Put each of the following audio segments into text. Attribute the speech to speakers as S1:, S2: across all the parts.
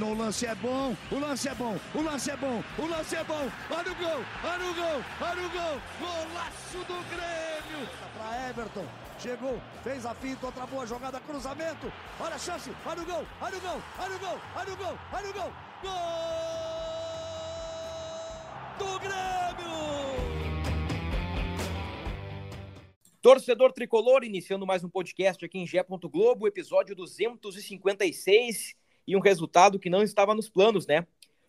S1: Dominou o lance, é bom, o lance é bom, o lance é bom, o lance é bom. Olha o gol, olha o gol, olha o gol. Golaço do Grêmio. Para Everton, chegou, fez a finta, outra boa jogada, cruzamento. Olha a chance, olha o gol, olha o gol, olha o gol, olha o gol, olha o gol. Gol do Grêmio!
S2: Torcedor Tricolor, iniciando mais um podcast aqui em Gé. Globo, episódio 256 e um resultado que não estava nos planos, né?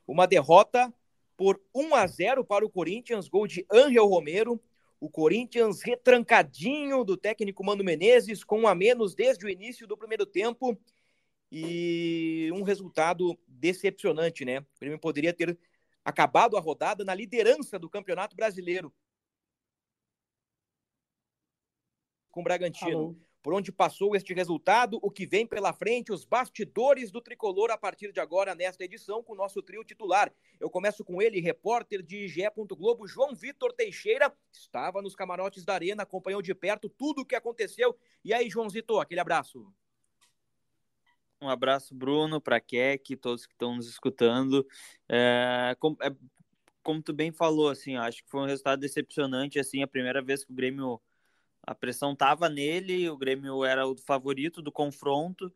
S2: Uma derrota por 1 a 0 para o Corinthians, gol de Ángel Romero. O Corinthians retrancadinho do técnico Mano Menezes, com um a menos desde o início do primeiro tempo. E um resultado decepcionante, né? O Grêmio poderia ter acabado a rodada na liderança do Campeonato Brasileiro. com o Bragantino. Por onde passou este resultado, o que vem pela frente, os bastidores do tricolor a partir de agora nesta edição com o nosso trio titular. Eu começo com ele, repórter de GE. Globo, João Vitor Teixeira, estava nos camarotes da Arena, acompanhou de perto tudo o que aconteceu. E aí, Joãozito, aquele abraço.
S3: Um abraço, Bruno, para Keck, todos que estão nos escutando. É, como, é, como tu bem falou, assim, acho que foi um resultado decepcionante, assim, a primeira vez que o Grêmio a pressão estava nele, o Grêmio era o favorito do confronto.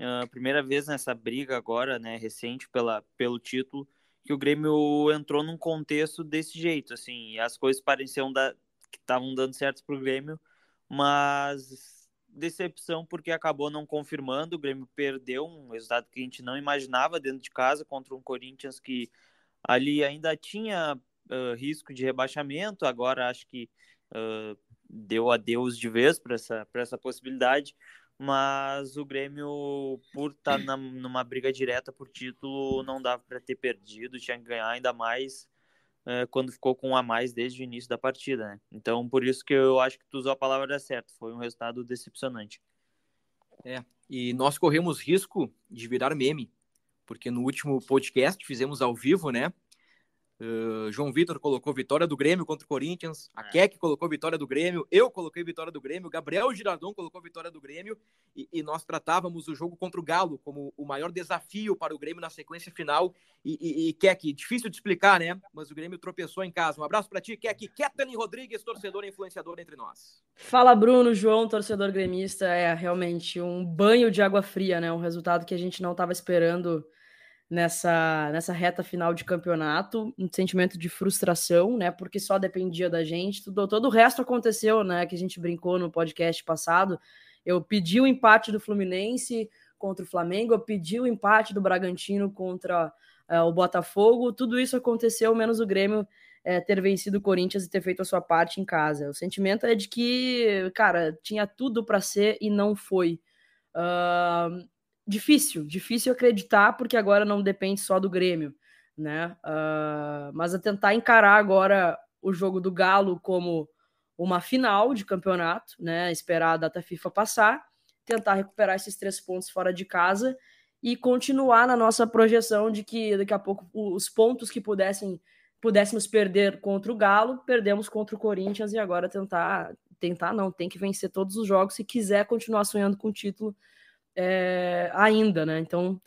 S3: Uh, primeira vez nessa briga agora, né, recente pela, pelo título, que o Grêmio entrou num contexto desse jeito, assim, as coisas pareciam da, que estavam dando certo para o Grêmio, mas decepção porque acabou não confirmando, o Grêmio perdeu um resultado que a gente não imaginava dentro de casa contra um Corinthians que ali ainda tinha uh, risco de rebaixamento, agora acho que uh, deu adeus de vez para essa, essa possibilidade, mas o Grêmio, por estar tá numa briga direta por título, não dava para ter perdido, tinha que ganhar ainda mais é, quando ficou com um a mais desde o início da partida, né? Então, por isso que eu acho que tu usou a palavra certa, foi um resultado decepcionante.
S2: É, e nós corremos risco de virar meme, porque no último podcast fizemos ao vivo, né? Uh, João Vitor colocou vitória do Grêmio contra o Corinthians, a é. Keck colocou vitória do Grêmio, eu coloquei vitória do Grêmio, Gabriel Girardon colocou vitória do Grêmio e, e, nós tratávamos o jogo contra o Galo como o maior desafio para o Grêmio na sequência final. E, e, e Keck, difícil de explicar, né? Mas o Grêmio tropeçou em casa. Um abraço para ti, Keck. Kathleen Rodrigues, torcedor e influenciador entre nós.
S4: Fala, Bruno, João, torcedor gremista. É realmente um banho de água fria, né? Um resultado que a gente não estava esperando nessa, nessa reta final de campeonato, um sentimento de frustração, né? Porque só dependia da gente. Tudo, todo o resto aconteceu, né? Que a gente brincou no podcast passado. Eu pedi o empate do Fluminense contra o Flamengo, eu pedi o empate do Bragantino contra uh, o Botafogo. Tudo isso aconteceu, menos o Grêmio é, ter vencido o Corinthians e ter feito a sua parte em casa. O sentimento é de que, cara, tinha tudo para ser e não foi. Uh, difícil, difícil acreditar, porque agora não depende só do Grêmio, né? Uh, mas a tentar encarar agora o jogo do Galo como uma final de campeonato, né? Esperar a data FIFA passar, tentar recuperar esses três pontos fora de casa e continuar na nossa projeção de que daqui a pouco os pontos que pudessem pudéssemos perder contra o Galo, perdemos contra o Corinthians e agora tentar tentar não, tem que vencer todos os jogos se quiser continuar sonhando com o título é, ainda, né? Então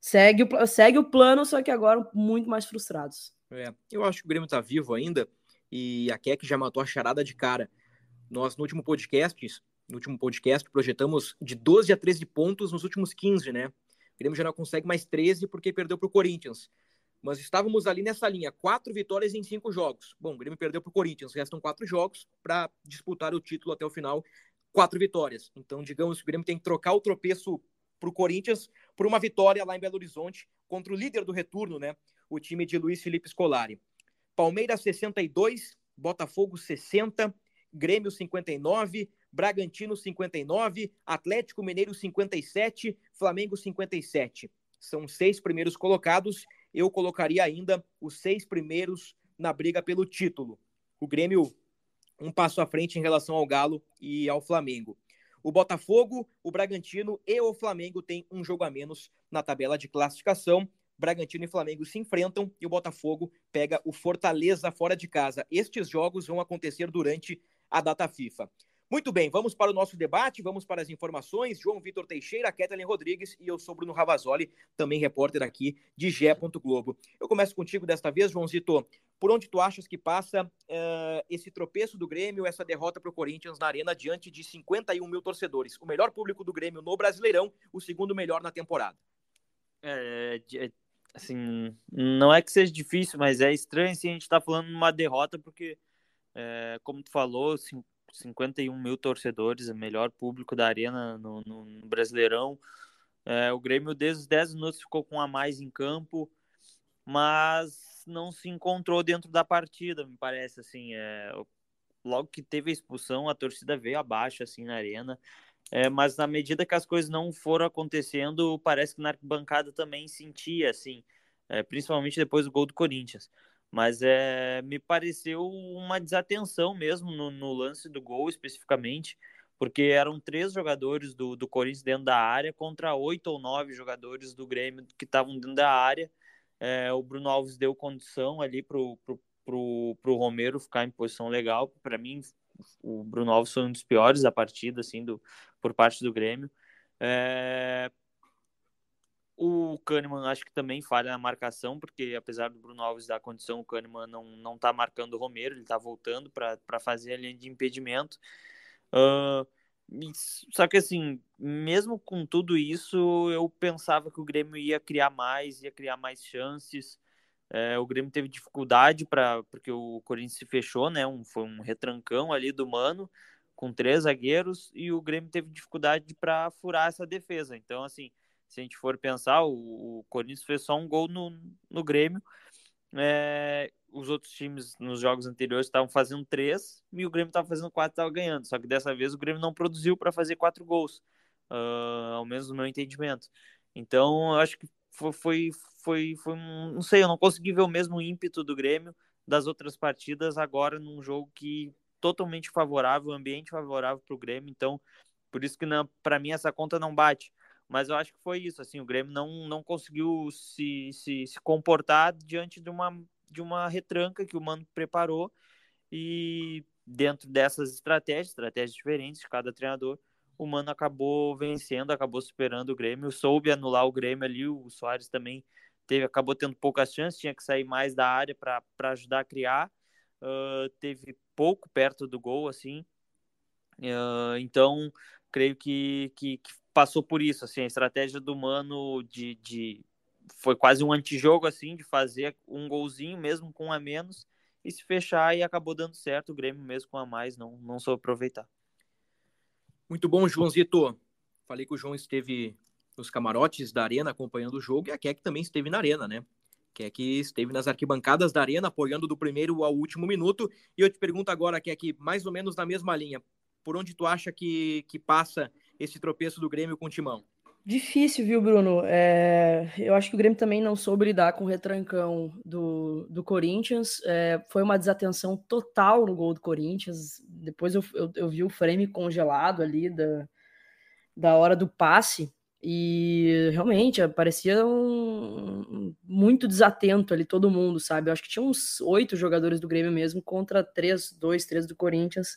S4: segue o, segue o plano, só que agora muito mais frustrados.
S2: É, eu acho que o Grêmio tá vivo ainda e a Keck já matou a charada de cara. Nós, no último podcast, no último podcast, projetamos de 12 a 13 pontos nos últimos 15, né? O Grêmio já não consegue mais 13 porque perdeu para o Corinthians. Mas estávamos ali nessa linha, quatro vitórias em cinco jogos. Bom, o Grêmio perdeu para o Corinthians, restam quatro jogos para disputar o título até o final quatro vitórias. Então, digamos que o Grêmio tem que trocar o tropeço para o Corinthians por uma vitória lá em Belo Horizonte contra o líder do retorno, né? O time de Luiz Felipe Scolari. Palmeiras 62, Botafogo 60, Grêmio 59, Bragantino 59, Atlético Mineiro 57, Flamengo 57. São seis primeiros colocados. Eu colocaria ainda os seis primeiros na briga pelo título. O Grêmio um passo à frente em relação ao Galo e ao Flamengo. O Botafogo, o Bragantino e o Flamengo têm um jogo a menos na tabela de classificação. Bragantino e Flamengo se enfrentam e o Botafogo pega o Fortaleza fora de casa. Estes jogos vão acontecer durante a data FIFA. Muito bem, vamos para o nosso debate, vamos para as informações. João Vitor Teixeira, Kathleen Rodrigues e eu sou Bruno Ravazoli, também repórter aqui de Gé. Globo. Eu começo contigo desta vez, Joãozito. Por onde tu achas que passa uh, esse tropeço do Grêmio, essa derrota para o Corinthians na Arena diante de 51 mil torcedores? O melhor público do Grêmio no Brasileirão, o segundo melhor na temporada.
S3: É, é assim, não é que seja difícil, mas é estranho se a gente está falando de uma derrota, porque, é, como tu falou, 51 mil torcedores, o melhor público da arena no, no, no Brasileirão. É, o Grêmio, desde os 10 minutos, ficou com a mais em campo, mas não se encontrou dentro da partida, me parece. assim é, Logo que teve a expulsão, a torcida veio abaixo assim na arena. É, mas na medida que as coisas não foram acontecendo, parece que na arquibancada também sentia, assim, é, principalmente depois do gol do Corinthians. Mas é, me pareceu uma desatenção mesmo no, no lance do gol, especificamente, porque eram três jogadores do, do Corinthians dentro da área contra oito ou nove jogadores do Grêmio que estavam dentro da área. É, o Bruno Alves deu condição ali pro, pro, pro, pro Romero ficar em posição legal. Para mim, o Bruno Alves foi um dos piores da partida, assim, do, por parte do Grêmio. É, o Kahneman acho que também falha na marcação, porque apesar do Bruno Alves dar condição, o Kahneman não, não tá marcando o Romero, ele tá voltando para fazer a linha de impedimento. Uh, só que assim, mesmo com tudo isso, eu pensava que o Grêmio ia criar mais, ia criar mais chances. É, o Grêmio teve dificuldade para porque o Corinthians se fechou, né? Um, foi um retrancão ali do Mano com três zagueiros e o Grêmio teve dificuldade para furar essa defesa. Então, assim, se a gente for pensar, o, o Corinthians fez só um gol no, no Grêmio. É, os outros times nos jogos anteriores estavam fazendo três e o Grêmio estava fazendo quatro, estava ganhando. Só que dessa vez o Grêmio não produziu para fazer quatro gols, uh, ao menos no meu entendimento. Então, eu acho que foi, foi, foi, foi, não sei, eu não consegui ver o mesmo ímpeto do Grêmio das outras partidas agora num jogo que totalmente favorável, ambiente favorável para o Grêmio. Então, por isso que para mim essa conta não bate. Mas eu acho que foi isso, assim, o Grêmio não, não conseguiu se, se, se comportar diante de uma, de uma retranca que o Mano preparou e dentro dessas estratégias, estratégias diferentes de cada treinador, o Mano acabou vencendo, acabou superando o Grêmio, soube anular o Grêmio ali, o Soares também teve, acabou tendo poucas chances, tinha que sair mais da área para ajudar a criar, uh, teve pouco perto do gol, assim, uh, então creio que, que, que passou por isso, assim, a estratégia do Mano de, de foi quase um antijogo assim, de fazer um golzinho mesmo com a menos e se fechar e acabou dando certo, o Grêmio mesmo com a mais não não soube aproveitar.
S2: Muito bom, Joãozito. Falei que o João esteve nos camarotes da Arena acompanhando o jogo e a Keck também esteve na Arena, né? Keck esteve nas arquibancadas da Arena apoiando do primeiro ao último minuto. E eu te pergunto agora, Keck, mais ou menos na mesma linha, por onde tu acha que, que passa esse tropeço do Grêmio com o Timão?
S4: Difícil, viu, Bruno? É, eu acho que o Grêmio também não soube lidar com o retrancão do, do Corinthians. É, foi uma desatenção total no gol do Corinthians. Depois eu, eu, eu, vi o frame congelado ali da, da hora do passe. E realmente parecia um, muito desatento ali todo mundo, sabe? Eu acho que tinha uns oito jogadores do Grêmio mesmo contra três, dois, três do Corinthians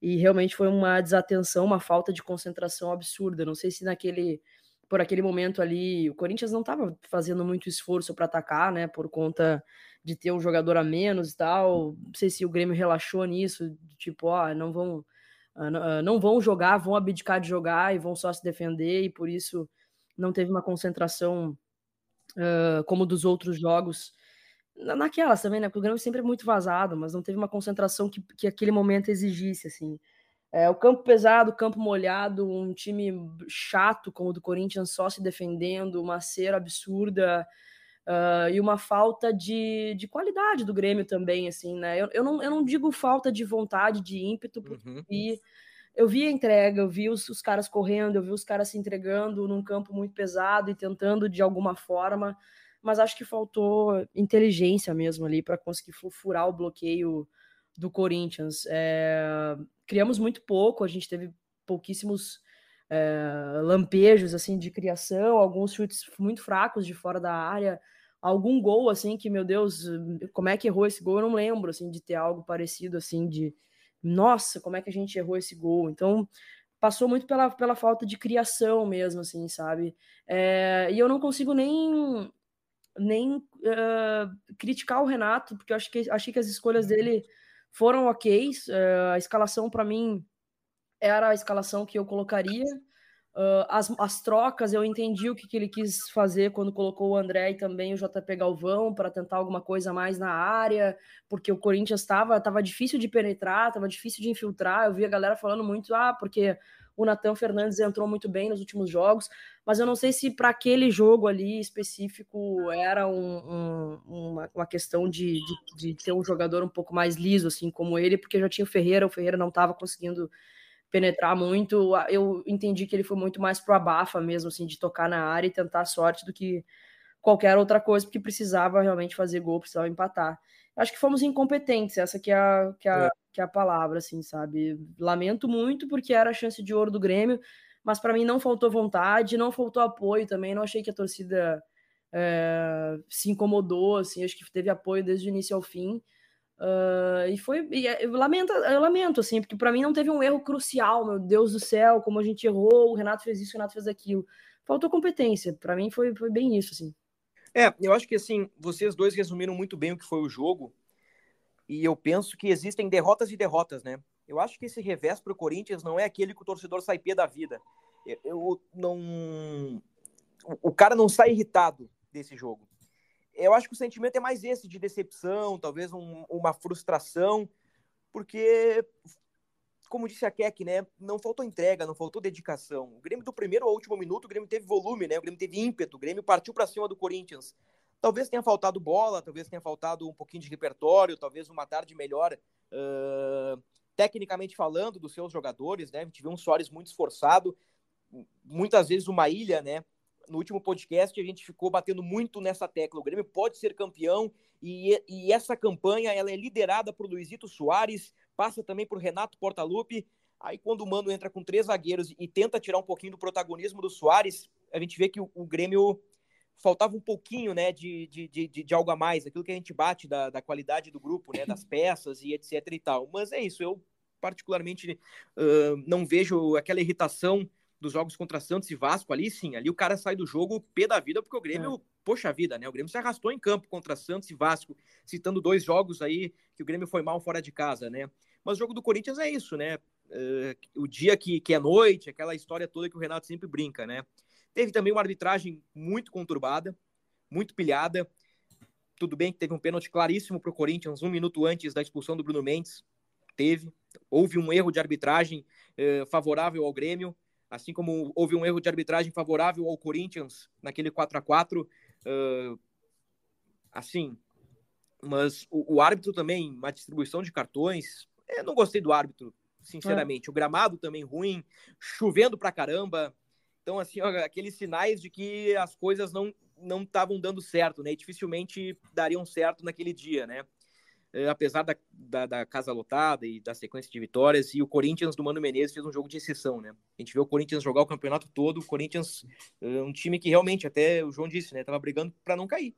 S4: e realmente foi uma desatenção, uma falta de concentração absurda. Não sei se naquele por aquele momento ali o Corinthians não estava fazendo muito esforço para atacar, né, por conta de ter um jogador a menos e tal. Não sei se o Grêmio relaxou nisso, tipo, ó, não vão ah, não vão jogar, vão abdicar de jogar e vão só se defender e por isso não teve uma concentração uh, como dos outros jogos naquelas também, né? Porque o Grêmio sempre é muito vazado, mas não teve uma concentração que, que aquele momento exigisse, assim. É, o campo pesado, o campo molhado, um time chato como o do Corinthians só se defendendo, uma cera absurda uh, e uma falta de, de qualidade do Grêmio também, assim, né? Eu, eu, não, eu não digo falta de vontade, de ímpeto, porque uhum. eu vi a entrega, eu vi os, os caras correndo, eu vi os caras se entregando num campo muito pesado e tentando de alguma forma mas acho que faltou inteligência mesmo ali para conseguir furar o bloqueio do Corinthians. É, criamos muito pouco, a gente teve pouquíssimos é, lampejos assim de criação, alguns chutes muito fracos de fora da área, algum gol assim que meu Deus, como é que errou esse gol? Eu não lembro assim de ter algo parecido assim de nossa, como é que a gente errou esse gol? Então passou muito pela, pela falta de criação mesmo, assim, sabe? É, e eu não consigo nem nem uh, criticar o Renato, porque eu acho que, achei que as escolhas dele foram ok. Uh, a escalação, para mim, era a escalação que eu colocaria. Uh, as, as trocas, eu entendi o que, que ele quis fazer quando colocou o André e também o JP Galvão para tentar alguma coisa mais na área, porque o Corinthians estava tava difícil de penetrar, estava difícil de infiltrar. Eu vi a galera falando muito, ah, porque o Natan Fernandes entrou muito bem nos últimos jogos, mas eu não sei se para aquele jogo ali específico era um, um, uma, uma, questão de, de, de ter um jogador um pouco mais liso, assim como ele, porque já tinha o Ferreira, o Ferreira não estava conseguindo penetrar muito. Eu entendi que ele foi muito mais pro abafa mesmo, assim, de tocar na área e tentar a sorte do que qualquer outra coisa, porque precisava realmente fazer gol, precisava empatar. Acho que fomos incompetentes, essa que é a, que é a, é. Que é a palavra, assim, sabe? Lamento muito, porque era a chance de ouro do Grêmio, mas para mim não faltou vontade, não faltou apoio também, não achei que a torcida é, se incomodou, assim, acho que teve apoio desde o início ao fim. Uh, e foi. E é, eu, lamento, eu lamento, assim, porque para mim não teve um erro crucial, meu Deus do céu, como a gente errou, o Renato fez isso, o Renato fez aquilo. Faltou competência, para mim foi, foi bem isso, assim.
S2: É, eu acho que assim, vocês dois resumiram muito bem o que foi o jogo, e eu penso que existem derrotas e derrotas, né? Eu acho que esse revés para o Corinthians não é aquele que o torcedor sai pé da vida. Eu, eu não. O cara não sai irritado desse jogo eu acho que o sentimento é mais esse, de decepção, talvez um, uma frustração, porque, como disse a Keck, né, não faltou entrega, não faltou dedicação. O Grêmio do primeiro ao último minuto, o Grêmio teve volume, né, o Grêmio teve ímpeto, o Grêmio partiu para cima do Corinthians. Talvez tenha faltado bola, talvez tenha faltado um pouquinho de repertório, talvez uma tarde melhor, uh, tecnicamente falando, dos seus jogadores, né, a gente viu um Soares muito esforçado, muitas vezes uma ilha, né, no último podcast a gente ficou batendo muito nessa tecla. O Grêmio pode ser campeão e, e essa campanha ela é liderada por Luizito Soares, passa também por Renato Portaluppi. Aí quando o Mano entra com três zagueiros e tenta tirar um pouquinho do protagonismo do Soares, a gente vê que o, o Grêmio faltava um pouquinho, né, de, de, de, de, algo a mais, aquilo que a gente bate da, da qualidade do grupo, né, das peças e etc e tal. Mas é isso, eu particularmente uh, não vejo aquela irritação dos jogos contra Santos e Vasco ali, sim, ali o cara sai do jogo pé da vida, porque o Grêmio, é. poxa vida, né? O Grêmio se arrastou em campo contra Santos e Vasco, citando dois jogos aí que o Grêmio foi mal fora de casa, né? Mas o jogo do Corinthians é isso, né? Uh, o dia que, que é noite, aquela história toda que o Renato sempre brinca, né? Teve também uma arbitragem muito conturbada, muito pilhada. Tudo bem que teve um pênalti claríssimo para o Corinthians um minuto antes da expulsão do Bruno Mendes. Teve. Houve um erro de arbitragem uh, favorável ao Grêmio assim como houve um erro de arbitragem favorável ao Corinthians naquele 4 a 4 uh, assim, mas o, o, árbitro também, uma distribuição de cartões, eu não gostei do árbitro, sinceramente. É. O gramado também ruim, chovendo pra caramba. Então, assim, ó, aqueles sinais de que as coisas não não estavam dando certo, né? E dificilmente dariam certo naquele dia, né? é, apesar da, da, da, casa lotada e da sequência de vitórias, e o Corinthians do Mano Menezes fez um jogo de exceção, né? A gente vê o Corinthians jogar o campeonato todo, o Corinthians é um time que realmente, até o João disse, né, tava brigando para não cair.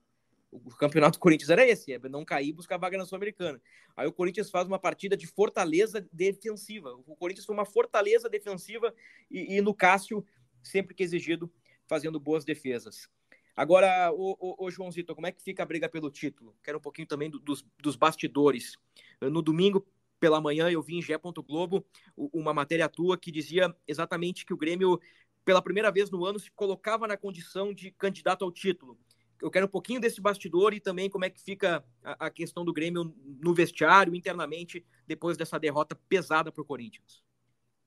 S2: O campeonato do Corinthians era esse, é não cair e buscar vaga na Sul-Americana. Aí o Corinthians faz uma partida de fortaleza defensiva. O Corinthians foi uma fortaleza defensiva e, e no Cássio, sempre que exigido, fazendo boas defesas. Agora, o, o, o Joãozito, como é que fica a briga pelo título? Quero um pouquinho também do, dos, dos bastidores. No domingo, pela manhã, eu vi em Gé. Globo uma matéria tua que dizia exatamente que o Grêmio, pela primeira vez no ano, se colocava na condição de candidato ao título. Eu quero um pouquinho desse bastidor e também como é que fica a, a questão do Grêmio no vestiário, internamente, depois dessa derrota pesada para o Corinthians.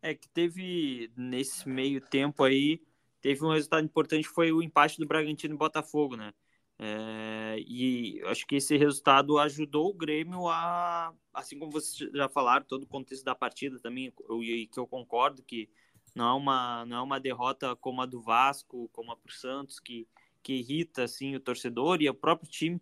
S3: É que teve nesse meio tempo aí teve um resultado importante foi o empate do Bragantino e Botafogo, né? É, e acho que esse resultado ajudou o Grêmio a, assim como vocês já falaram, todo o contexto da partida também, e que eu concordo que não é uma, não é uma derrota como a do Vasco, como a pro Santos, que, que irrita assim o torcedor e o próprio time,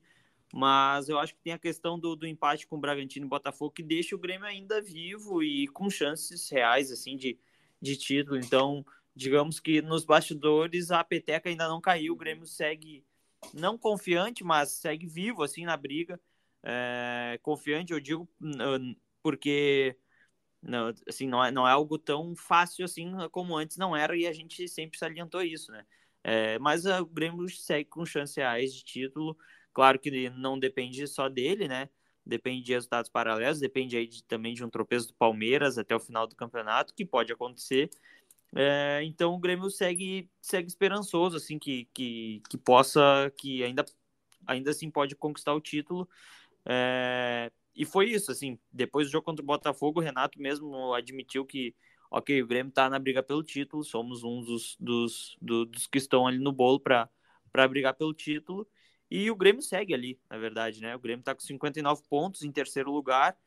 S3: mas eu acho que tem a questão do, do empate com o Bragantino e Botafogo que deixa o Grêmio ainda vivo e com chances reais assim de, de título. Então, digamos que nos bastidores a peteca ainda não caiu, o Grêmio segue não confiante, mas segue vivo assim na briga. É, confiante, eu digo, porque não, assim, não é, não é algo tão fácil assim como antes não era, e a gente sempre salientou isso, né? É, mas o Grêmio segue com chances reais de título. Claro que não depende só dele, né? Depende de resultados paralelos, depende aí de, também de um tropeço do Palmeiras até o final do campeonato, que pode acontecer. É, então o Grêmio segue, segue esperançoso, assim, que, que, que possa, que ainda, ainda assim pode conquistar o título. É, e foi isso, assim, depois do jogo contra o Botafogo, o Renato mesmo admitiu que, ok, o Grêmio tá na briga pelo título, somos um dos, dos, do, dos que estão ali no bolo para brigar pelo título, e o Grêmio segue ali, na verdade, né? O Grêmio tá com 59 pontos em terceiro lugar,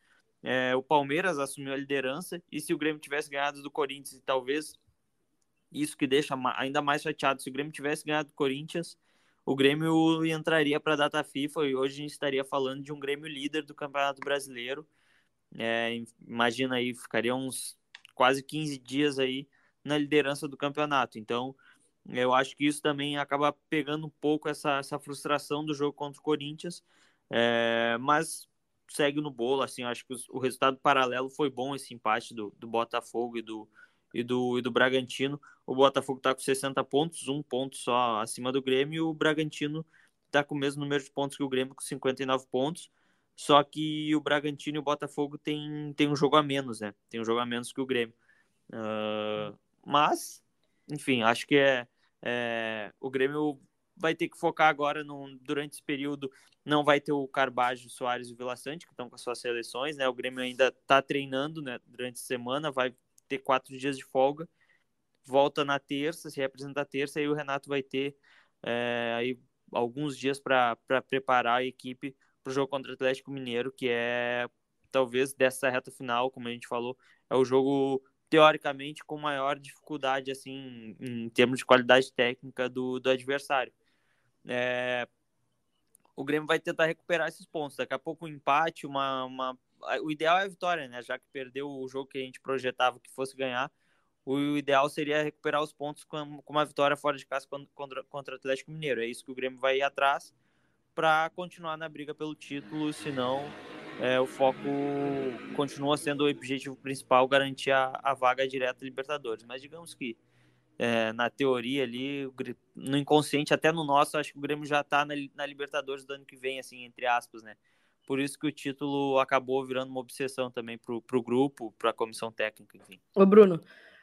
S3: é, o Palmeiras assumiu a liderança, e se o Grêmio tivesse ganhado do Corinthians, e talvez isso que deixa ainda mais chateado, se o Grêmio tivesse ganhado do Corinthians, o Grêmio entraria para a data FIFA e hoje a gente estaria falando de um Grêmio líder do Campeonato Brasileiro. É, imagina aí, ficaria uns quase 15 dias aí na liderança do campeonato. Então, eu acho que isso também acaba pegando um pouco essa, essa frustração do jogo contra o Corinthians, é, mas segue no bolo. Assim, acho que o resultado paralelo foi bom esse empate do, do Botafogo e do, e do, e do Bragantino. O Botafogo está com 60 pontos, um ponto só acima do Grêmio, e o Bragantino está com o mesmo número de pontos que o Grêmio, com 59 pontos. Só que o Bragantino e o Botafogo tem, tem um jogo a menos, né? Tem um jogo a menos que o Grêmio. Uh, mas, enfim, acho que é, é, o Grêmio vai ter que focar agora no, durante esse período. Não vai ter o Carbajo, Soares e o Vila Sante, que estão com as suas seleções, né? O Grêmio ainda está treinando né, durante a semana, vai ter quatro dias de folga, volta na terça, se representa terça, aí o Renato vai ter é, aí alguns dias para preparar a equipe para o jogo contra o Atlético Mineiro, que é talvez dessa reta final, como a gente falou, é o jogo teoricamente com maior dificuldade assim em termos de qualidade técnica do, do adversário. É, o Grêmio vai tentar recuperar esses pontos. Daqui a pouco um empate, uma, uma o ideal é a vitória, né? Já que perdeu o jogo que a gente projetava que fosse ganhar, o ideal seria recuperar os pontos com, uma vitória fora de casa contra, contra o Atlético Mineiro. É isso que o Grêmio vai ir atrás para continuar na briga pelo título, senão é, o foco continua sendo o objetivo principal, garantir a, a vaga direta Libertadores. Mas digamos que é, na teoria ali, no inconsciente, até no nosso, acho que o Grêmio já está na, na Libertadores do ano que vem, assim, entre aspas, né? por isso que o título acabou virando uma obsessão também para o grupo, para a comissão técnica, enfim.
S4: Ô, Bruno,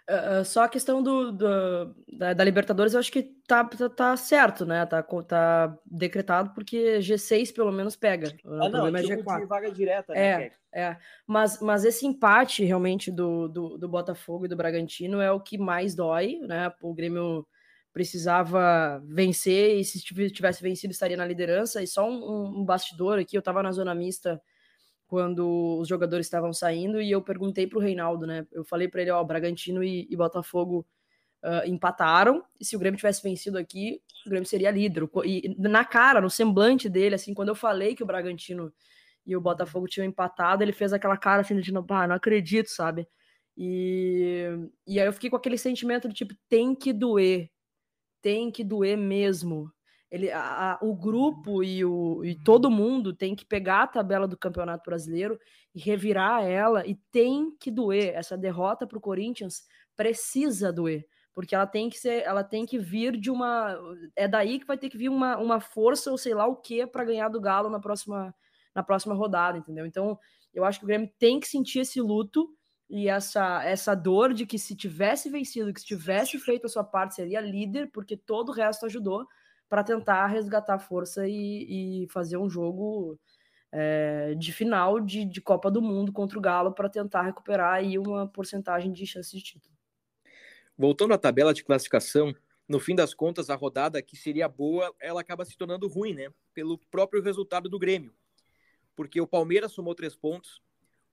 S4: uh, só a questão do, do da, da, Libertadores, eu acho que tá, tá, tá, certo, né? Tá, tá decretado porque G6 pelo menos pega.
S2: O ah, não, é G4. De vaga direta,
S4: né? É, é. Mas, mas esse empate realmente do, do, do Botafogo e do Bragantino é o que mais dói, né? O Grêmio precisava vencer e se tivesse vencido estaria na liderança. E só um, um bastidor aqui, eu estava na zona mista quando os jogadores estavam saindo e eu perguntei para o Reinaldo, né? Eu falei para ele, ó, Bragantino e, e Botafogo uh, empataram e se o Grêmio tivesse vencido aqui, o Grêmio seria líder. E na cara, no semblante dele, assim, quando eu falei que o Bragantino e o Botafogo tinham empatado, ele fez aquela cara assim de, ah, não acredito, sabe? E, e aí eu fiquei com aquele sentimento de tipo, tem que doer, tem que doer mesmo. Ele, a, a, o grupo e, o, e todo mundo tem que pegar a tabela do Campeonato Brasileiro e revirar ela, e tem que doer. Essa derrota para o Corinthians precisa doer, porque ela tem que ser, ela tem que vir de uma. É daí que vai ter que vir uma, uma força, ou sei lá o que, para ganhar do Galo na próxima, na próxima rodada, entendeu? Então, eu acho que o Grêmio tem que sentir esse luto e essa, essa dor de que se tivesse vencido, que se tivesse feito a sua parte, seria líder, porque todo o resto ajudou para tentar resgatar força e, e fazer um jogo é, de final de, de Copa do Mundo contra o Galo para tentar recuperar aí uma porcentagem de chance de título.
S2: Voltando à tabela de classificação, no fim das contas, a rodada que seria boa, ela acaba se tornando ruim, né? Pelo próprio resultado do Grêmio. Porque o Palmeiras somou três pontos,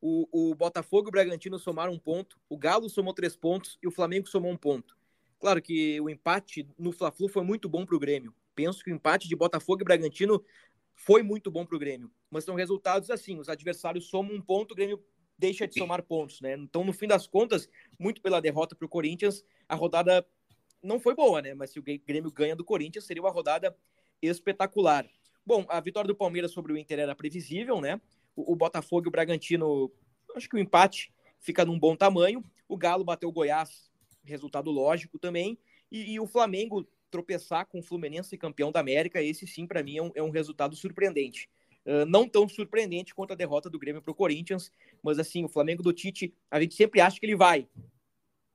S2: o, o Botafogo e o Bragantino somaram um ponto, o Galo somou três pontos e o Flamengo somou um ponto. Claro que o empate no Fla-Flu foi muito bom para o Grêmio, Penso que o empate de Botafogo e Bragantino foi muito bom para o Grêmio. Mas são resultados assim: os adversários somam um ponto, o Grêmio deixa de somar pontos, né? Então, no fim das contas, muito pela derrota para o Corinthians, a rodada não foi boa, né? Mas se o Grêmio ganha do Corinthians, seria uma rodada espetacular. Bom, a vitória do Palmeiras sobre o Inter era previsível, né? O, Botafogo e o Bragantino, acho que o empate fica num bom tamanho. O Galo bateu o Goiás, resultado lógico também. E, e o Flamengo tropeçar com o Fluminense campeão da América, esse sim, para mim, é um, é um, resultado surpreendente. Uh, não tão surpreendente quanto a derrota do Grêmio para o Corinthians, mas assim, o Flamengo do Tite, a gente sempre acha que ele vai,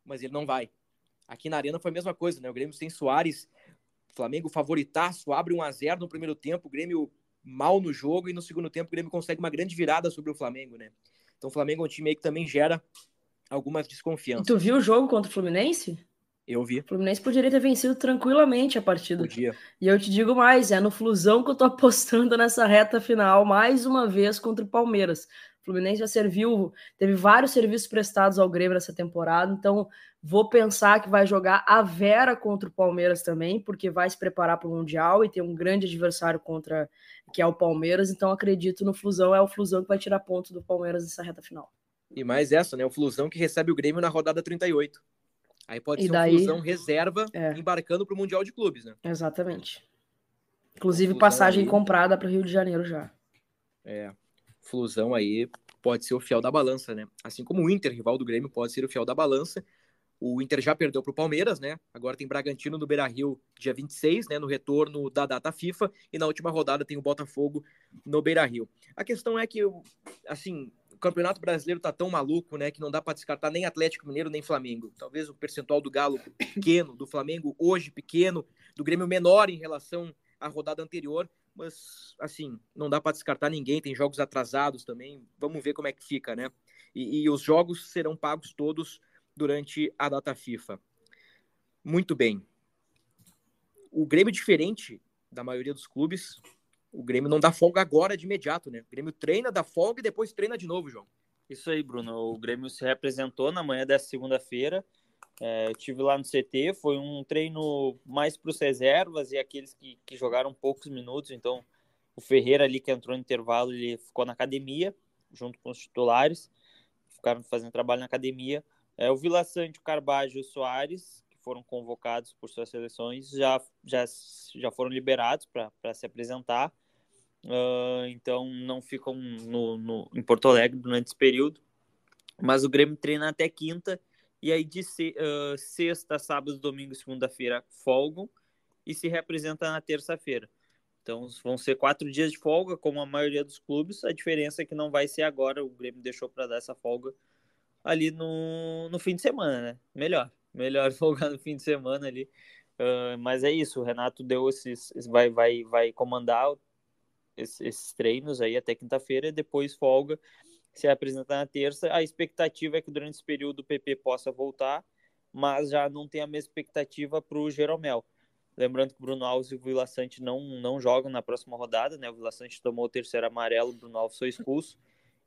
S2: mas ele não vai. Aqui na Arena foi a mesma coisa, né? O Grêmio sem Soares, Flamengo favoritaço, abre 1 a 0 no primeiro tempo, o Grêmio mal no jogo e no segundo tempo o Grêmio consegue uma grande virada sobre o Flamengo, né? Então o Flamengo é um time que também gera algumas desconfianças.
S4: Tu viu o jogo contra o Fluminense?
S2: Eu vi.
S4: O Fluminense poderia ter vencido tranquilamente a partida.
S2: Podia.
S4: E eu te digo mais, é no Flusão que eu tô apostando nessa reta final, mais uma vez contra o Palmeiras. O Fluminense já serviu, teve vários serviços prestados ao Grêmio nessa temporada, então vou pensar que vai jogar a Vera contra o Palmeiras também, porque vai se preparar para o Mundial e tem um grande adversário contra que é o Palmeiras, então acredito no Flusão, é o Flusão que vai tirar ponto do Palmeiras nessa reta final.
S2: E mais essa, né? O Flusão que recebe o Grêmio na rodada 38. Aí pode
S4: E
S2: ser
S4: daí-
S2: um Flusão reserva
S4: É.
S2: embarcando para o Mundial de Clubes, né?
S4: Exatamente. Inclusive
S2: Flusão
S4: passagem
S2: aí.
S4: comprada para o Rio de Janeiro já.
S2: É. Flusão aí pode ser o fiel da balança, né? Assim como o Inter, rival do Grêmio, pode ser o fiel da balança. O Inter já perdeu para o Palmeiras, né? Agora tem Bragantino no Beira Rio, dia 26, né? No retorno da data FIFA. E na última rodada tem o Botafogo no Beira Rio. A questão é que, assim, Campeonato Brasileiro tá tão maluco, né? Que não dá para descartar nem Atlético Mineiro nem Flamengo. Talvez o percentual do Galo pequeno, do Flamengo hoje pequeno, do Grêmio menor em relação à rodada anterior. Mas, assim, não dá para descartar ninguém. Tem jogos atrasados também. Vamos ver como é que fica, né? E, e os jogos serão pagos todos durante a data FIFA. Muito bem. O Grêmio, diferente da maioria dos clubes, o Grêmio não dá folga agora de imediato, né? O Grêmio treina, dá folga e depois treina de novo, João.
S3: Isso aí, Bruno. O Grêmio se representou na manhã dessa segunda-feira. É, tive lá no CT, foi um treino mais para os reservas e aqueles que, que jogaram poucos minutos. Então, o Ferreira ali que entrou no intervalo, ele ficou na academia, junto com os titulares, ficaram fazendo trabalho na academia. É, o Vila Sante, o Carbajo e o Soares, foram convocados por suas seleções, já, já, já foram liberados para se apresentar. Uh, então, não ficam no, no, em Porto Alegre durante esse período. Mas o Grêmio treina até quinta e aí de se, uh, sexta, sábado, domingo e segunda-feira folgam e se representa na terça-feira. Então vão ser quatro dias de folga, como a maioria dos clubes. A diferença é que não vai ser agora. O Grêmio deixou para dar essa folga ali no, no fim de semana, né? Melhor, melhor folgar no fim de semana ali. Uh, mas é isso. O Renato deu esses, vai, vai, vai comandar esses, esses treinos aí até quinta-feira depois folga se apresentar na terça. A expectativa é que durante esse período o PP possa voltar, mas já não tem a mesma expectativa para o Jeromel. Lembrando que o Bruno Alves e o Vila Sante não, não jogam na próxima rodada, né? O Vila Sante tomou o terceiro amarelo, o Bruno Alves foi expulso.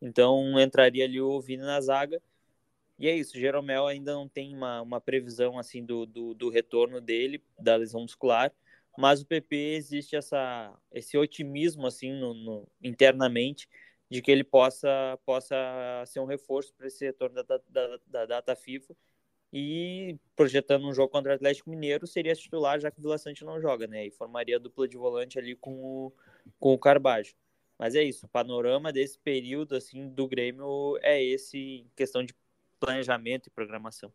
S3: Então entraria ali o Vini na zaga. E é isso, Jeromel ainda não tem uma, uma previsão assim do, do, do retorno dele, da lesão muscular, mas o PP existe essa, esse otimismo assim no, no internamente de que ele possa, possa ser um reforço para esse retorno da, da, da, data FIFA e projetando um jogo contra o Atlético Mineiro seria titular já que o Vila Sante não joga, né? E formaria a dupla de volante ali com o, com o Carbajo. Mas é isso, o panorama desse período assim do Grêmio é esse em questão de planejamento e programação.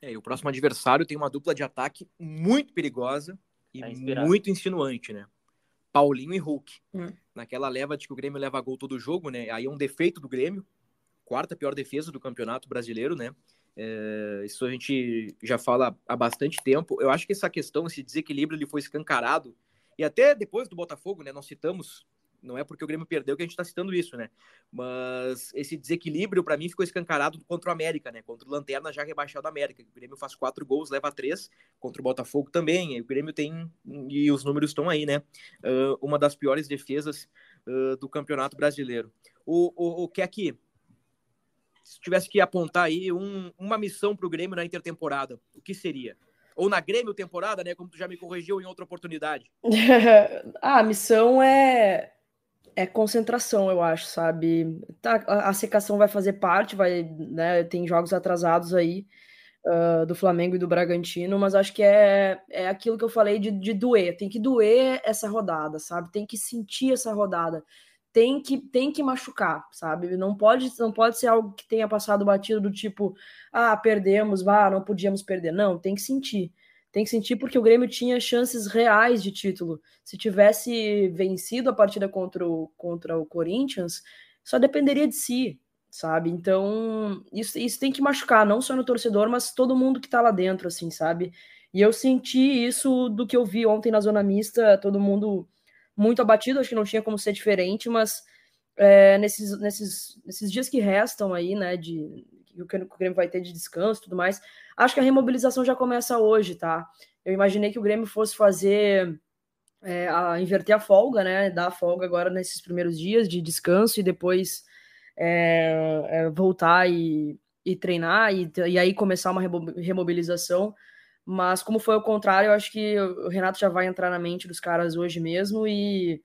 S2: É, e o próximo adversário tem uma dupla de ataque muito perigosa e tá muito insinuante, né? Paulinho e Hulk.
S4: Hum.
S2: Naquela leva de que o Grêmio leva gol todo jogo, né? Aí é um defeito do Grêmio. Quarta pior defesa do Campeonato Brasileiro, né? É, isso a gente já fala há bastante tempo. Eu acho que essa questão, esse desequilíbrio, ele foi escancarado. E até depois do Botafogo, né? Nós citamos, não é porque o Grêmio perdeu que a gente está citando isso, né? Mas esse desequilíbrio, para mim, ficou escancarado contra o América, né? Contra o Lanterna já rebaixado da América. O Grêmio faz quatro gols, leva três. Contra o Botafogo também. O Grêmio tem, e os números estão aí, né? Uh, uma das piores defesas uh, do Campeonato Brasileiro. O, o, o que é que se tivesse que apontar aí um, uma missão para o Grêmio na intertemporada, o que seria? Ou na Grêmio temporada, né? Como tu já me corrigiu em outra oportunidade.
S4: ah, a missão é é concentração, eu acho, sabe? Tá, a, secação vai fazer parte, vai, né? Tem jogos atrasados aí uh, do Flamengo e do Bragantino, mas acho que é, é aquilo que eu falei de, de doer. Tem que doer essa rodada, sabe? Tem que sentir essa rodada. Tem que, tem que machucar, sabe? Não pode, não pode ser algo que tenha passado batido do tipo, ah, perdemos, vá, não podíamos perder. Não, tem que sentir. Tem que sentir porque o Grêmio tinha chances reais de título. Se tivesse vencido a partida contra o, contra o Corinthians, só dependeria de si, sabe? Então, isso, isso tem que machucar, não só no torcedor, mas todo mundo que tá lá dentro, assim, sabe? E eu senti isso do que eu vi ontem na zona mista, todo mundo muito abatido, acho que não tinha como ser diferente, mas é, nesses, nesses, nesses dias que restam aí, né, de, que o Grêmio vai ter de descanso e tudo mais. Acho que a remobilização já começa hoje, tá? Eu imaginei que o Grêmio fosse fazer. É, a inverter a folga, né? Dar a folga agora nesses primeiros dias de descanso e depois é, é, voltar e, e treinar e, e aí começar uma remobilização. Mas como foi o contrário, eu acho que o Renato já vai entrar na mente dos caras hoje mesmo e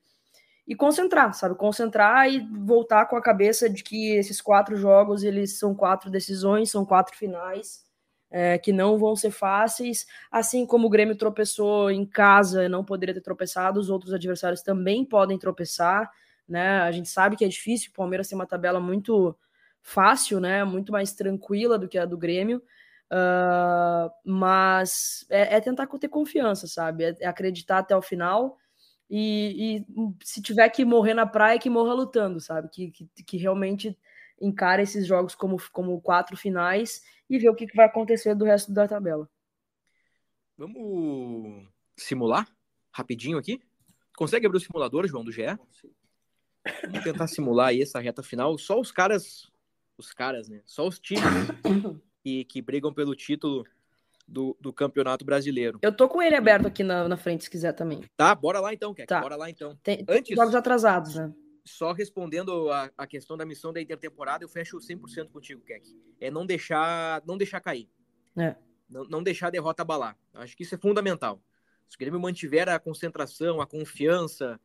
S4: e concentrar, sabe? Concentrar e voltar com a cabeça de que esses quatro jogos eles são quatro decisões, são quatro finais é, que não vão ser fáceis. Assim como o Grêmio tropeçou em casa, não poderia ter tropeçado, os outros adversários também podem tropeçar, né? A gente sabe que é difícil. O Palmeiras tem uma tabela muito fácil, né? Muito mais tranquila do que a do Grêmio. Uh, mas é, é, tentar ter confiança, sabe? É, é acreditar até o final e, e, se tiver que morrer na praia, que morra lutando, sabe? Que, que, que realmente encare esses jogos como, como quatro finais e ver o que, que vai acontecer do resto da tabela.
S2: Vamos simular rapidinho aqui? Consegue abrir o simulador, João, do GE? Vamos tentar simular aí essa reta final. Só os caras, os caras, né? Só os times que, que brigam pelo título do, do Campeonato Brasileiro.
S4: Eu tô com ele aberto aqui na, na frente, se quiser também.
S2: Tá, bora lá então, Keck. Tá. Bora lá então.
S4: Tem, Antes, jogos atrasados, né?
S2: Só respondendo a, a questão da missão da intertemporada, eu fecho 100% contigo, Keck. É não deixar, não deixar cair.
S4: É.
S2: Não, não deixar a derrota abalar. Acho que isso é fundamental. Se o Grêmio mantiver a concentração, a confiança,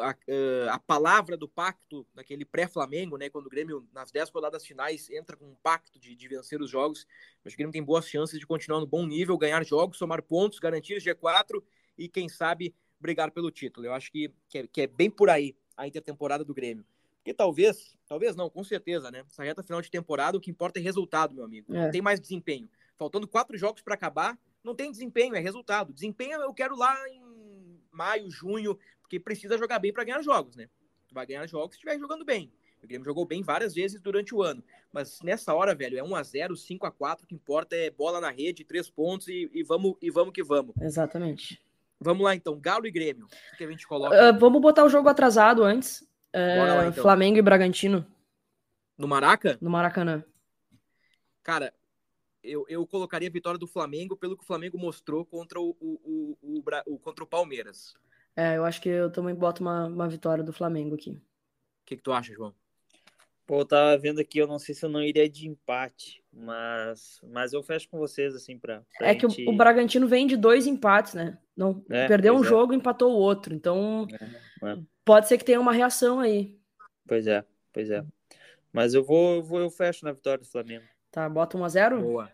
S2: a, eh, a, palavra do pacto naquele pré-Flamengo, né? Quando o Grêmio, nas 10 rodadas finais, entra com um pacto de, de vencer os jogos. Acho que o Grêmio tem boas chances de continuar no bom nível, ganhar jogos, somar pontos, garantir G4 e, quem sabe, brigar pelo título. Eu acho que, que, é, que é bem por aí a intertemporada do Grêmio. Porque talvez, talvez não, com certeza, né? Essa reta final de temporada, o que importa é resultado, meu amigo. É. Não tem mais desempenho. Faltando quatro jogos para acabar, não tem desempenho, é resultado. Desempenho eu quero lá em maio, junho, porque precisa jogar bem para ganhar jogos, né? Tu vai ganhar jogos se estiver jogando bem. O Grêmio jogou bem várias vezes durante o ano. Mas nessa hora, velho, é 1x0, 5x4. O que importa é bola na rede, três pontos e, e, vamos, e vamos que vamos.
S4: Exatamente.
S2: Vamos lá, então. Galo e Grêmio. O que a gente coloca?
S4: Uh, vamos botar o jogo atrasado antes. Uh, lá, então. Flamengo e Bragantino.
S2: No Maraca?
S4: No Maracanã.
S2: Cara, eu, eu colocaria a vitória do Flamengo pelo que o Flamengo mostrou contra o, o, o, o contra o Palmeiras.
S4: É, eu acho que eu também boto uma, uma vitória do Flamengo aqui. O
S2: que, que tu acha, João?
S3: Pô, eu tava vendo aqui, eu não sei se eu não iria de empate, mas, mas eu fecho com vocês, assim, pra. pra
S4: é gente... que o, o, Bragantino vem de dois empates, né? Não, é, perdeu um é. jogo e empatou o outro. Então, é, é, pode ser que tenha uma reação aí.
S3: Pois é, pois é. Mas eu vou, eu, vou, eu fecho na vitória do Flamengo.
S4: Tá, bota 1x0?
S2: Boa.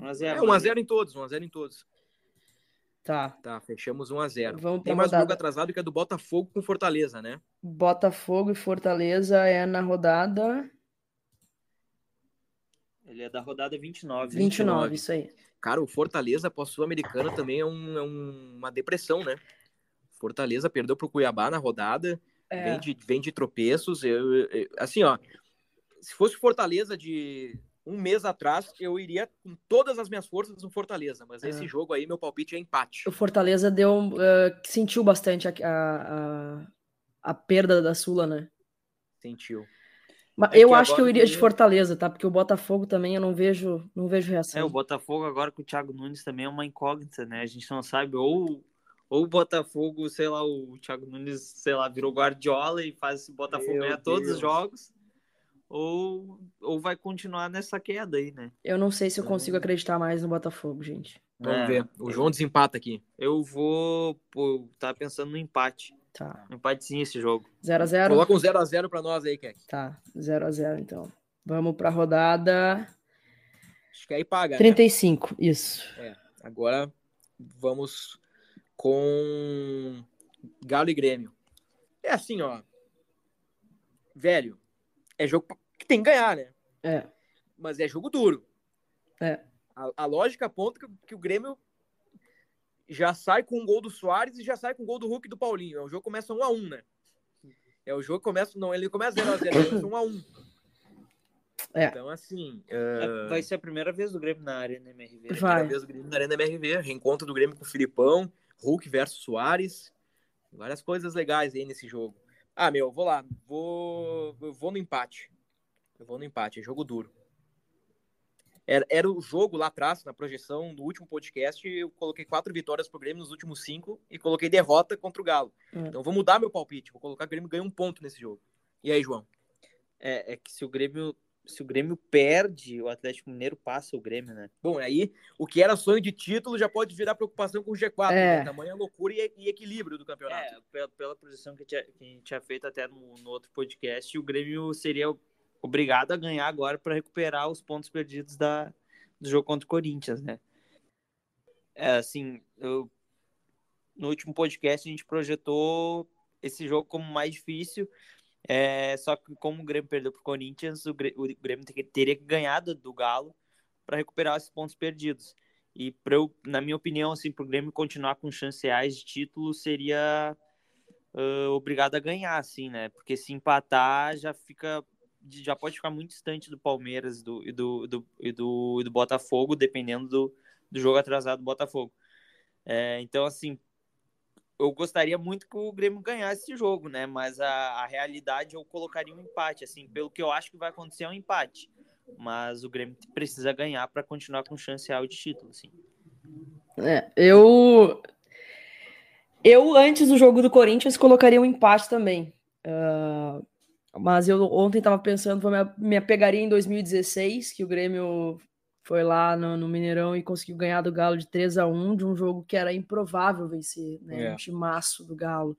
S2: 1x0. É, 1x0 em todos, 1x0 em todos.
S4: Tá.
S2: Tá, fechamos 1 a 0
S4: Vamos
S2: Tem mais rodada. um jogo atrasado que é do Botafogo com Fortaleza, né?
S4: Botafogo e Fortaleza é na rodada.
S3: Ele é da rodada 29.
S4: 29, 29. isso aí.
S2: Cara, o Fortaleza pós-sul-americana também é, um, é um, uma depressão, né? Fortaleza perdeu pro Cuiabá na rodada, é. vem, de, vem de tropeços. Eu, eu, assim, ó, se fosse Fortaleza de um mês atrás, eu iria com todas as minhas forças no Fortaleza. Mas é. esse jogo aí, meu palpite é empate.
S4: O Fortaleza deu. Uh, sentiu bastante a, a, a, perda da Sula, né?
S2: Sentiu.
S4: Mas é eu acho que eu iria de Fortaleza, tá? Porque o Botafogo também eu não vejo, não vejo reação.
S3: É, o Botafogo agora com o Thiago Nunes também é uma incógnita, né? A gente não sabe, ou, ou o Botafogo, sei lá, o Thiago Nunes, sei lá, virou Guardiola e faz o Botafogo ganhar todos os jogos ou, ou vai continuar nessa queda aí, né?
S4: Eu não sei se eu consigo acreditar mais no Botafogo, gente.
S2: Vamos
S3: É,
S2: ver. O João desempata aqui.
S3: Eu vou. Pô, tá pensando no empate.
S4: Tá.
S3: Um empatezinho esse jogo.
S4: 0x0?
S2: Coloca um 0x0 pra nós aí, Keck.
S4: Tá, 0x0 então. Vamos pra rodada
S2: Acho que aí paga. né?
S4: 35, isso.
S2: Agora vamos com Galo e Grêmio. É assim, ó. Velho, é jogo que tem que ganhar, né?
S4: É,
S2: Mas é jogo duro.
S4: É.
S2: A, a lógica aponta que, que o Grêmio já sai com o gol do Soares e já sai com o gol do Hulk e do Paulinho. O jogo começa 1 a 1 né? É o jogo que começa. Não, ele começa 0x0, ele começa 1 a 1
S4: É.
S2: Então, assim.
S3: É,
S2: ah,
S3: Vai ser a primeira vez do Grêmio na Arena MRV.
S4: Vai.
S2: Primeira vez do Grêmio na Arena MRV. Reencontro do Grêmio com o Filipão, Hulk versus Soares. Várias coisas legais aí nesse jogo. Ah, meu, vou lá. Vou, vou no empate. Eu vou no empate. É jogo duro. Era, era o jogo lá atrás, na projeção do último podcast. Eu coloquei quatro vitórias pro Grêmio nos últimos cinco e coloquei derrota contra o Galo.
S4: Hum.
S2: Então vou mudar meu palpite. Vou colocar que o Grêmio ganha um ponto nesse jogo. E aí, João?
S3: É, é que se o Grêmio. Se o Grêmio perde, o Atlético Mineiro passa o Grêmio, né?
S2: Bom, aí o que era sonho de título já pode virar preocupação com o G4.
S4: É.
S2: Né? Tamanha loucura e, e equilíbrio do campeonato.
S3: É, pela, pela posição que, tinha, que a gente tinha feito até no, no outro podcast, o Grêmio seria obrigado a ganhar agora para recuperar os pontos perdidos da, do jogo contra o Corinthians, né? É, assim, eu, no último podcast a gente projetou esse jogo como mais difícil, é, só que como o Grêmio perdeu para o Corinthians, o Grêmio, teria que ganhar do, Galo para recuperar esses pontos perdidos. E eu, na minha opinião, assim, para o Grêmio continuar com chances reais de título, seria ah, obrigado a ganhar, assim, né? Porque se empatar, já fica. Já pode ficar muito distante do Palmeiras do, e, do, do, e, do, e do Botafogo, dependendo do, do jogo atrasado do Botafogo. É, então, assim, eu gostaria muito que o Grêmio ganhasse esse jogo, né? Mas a, a realidade eu colocaria um empate, assim, pelo que eu acho que vai acontecer é um empate. Mas o Grêmio precisa ganhar para continuar com chance real de título, assim.
S4: É, eu. Eu, antes do jogo do Corinthians, colocaria um empate também. Ah, mas eu ontem estava pensando, me, me apegaria em 2016, que o Grêmio foi lá no, no Mineirão e conseguiu ganhar do Galo de 3 a 1 de um jogo que era improvável vencer, né?
S2: É.
S4: Um timaço do Galo.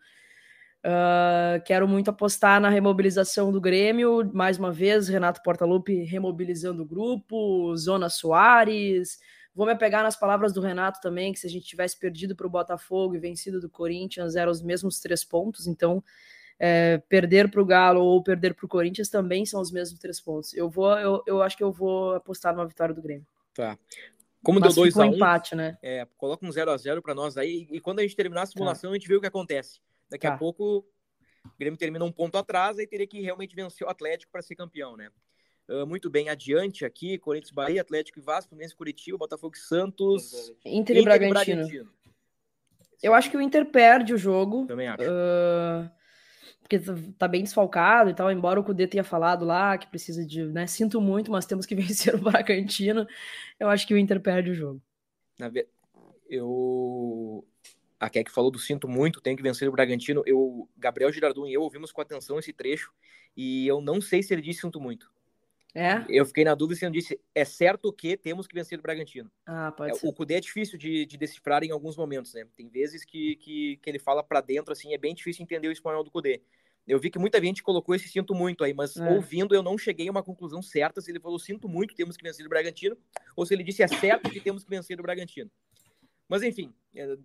S4: Ah, quero muito apostar na remobilização do Grêmio. Mais uma vez, Renato Portaluppi remobilizando o grupo, Zona Soares. Vou me apegar nas palavras do Renato também, que se a gente tivesse perdido para o Botafogo e vencido do Corinthians, eram os mesmos três pontos. Então, é, perder para o Galo ou perder para o Corinthians também são os mesmos três pontos. Eu vou, eu, eu acho que eu vou apostar numa vitória do Grêmio.
S2: Tá. Como
S4: Mas
S2: deu
S4: ficou
S2: 2x1,
S4: empate, né?
S2: é, coloca um 0x0 pra nós aí. E quando a gente terminar a simulação, a gente vê o que acontece. Daqui
S4: Tá.
S2: a pouco o Grêmio termina um ponto atrás e teria que realmente vencer o Atlético para ser campeão, né? Ah, muito bem, adiante aqui, Corinthians, Bahia, Atlético e Vasco, Fluminense, Curitiba, Botafogo e Santos,
S4: Inter e Bragantino. Eu acho que o Inter perde o jogo.
S2: Também acho.
S4: ah, porque tá- tá bem desfalcado e tal, embora o Cudê tenha falado lá que precisa de, né, sinto muito, mas temos que vencer o Bragantino. Eu acho que o Inter perde o jogo.
S2: Na ve- Eu. A Keck falou do sinto muito, tem que vencer o Bragantino. Eu, Gabriel Girardon e eu ouvimos com atenção esse trecho e eu não sei se ele disse sinto muito.
S4: É?
S2: Eu fiquei na dúvida se ele disse é certo que temos que vencer o Bragantino.
S4: Ah, pode
S2: É,
S4: ser.
S2: o Cudê é difícil de, de decifrar em alguns momentos, né? Tem vezes que, que, que ele fala pra dentro, assim, é bem difícil entender o espanhol do Cudê. Eu vi que muita gente colocou esse sinto muito aí, mas
S4: É.
S2: ouvindo eu não cheguei a uma conclusão certa se ele falou sinto muito, temos que vencer o Bragantino, ou se ele disse é certo que temos que vencer o Bragantino. Mas enfim, é,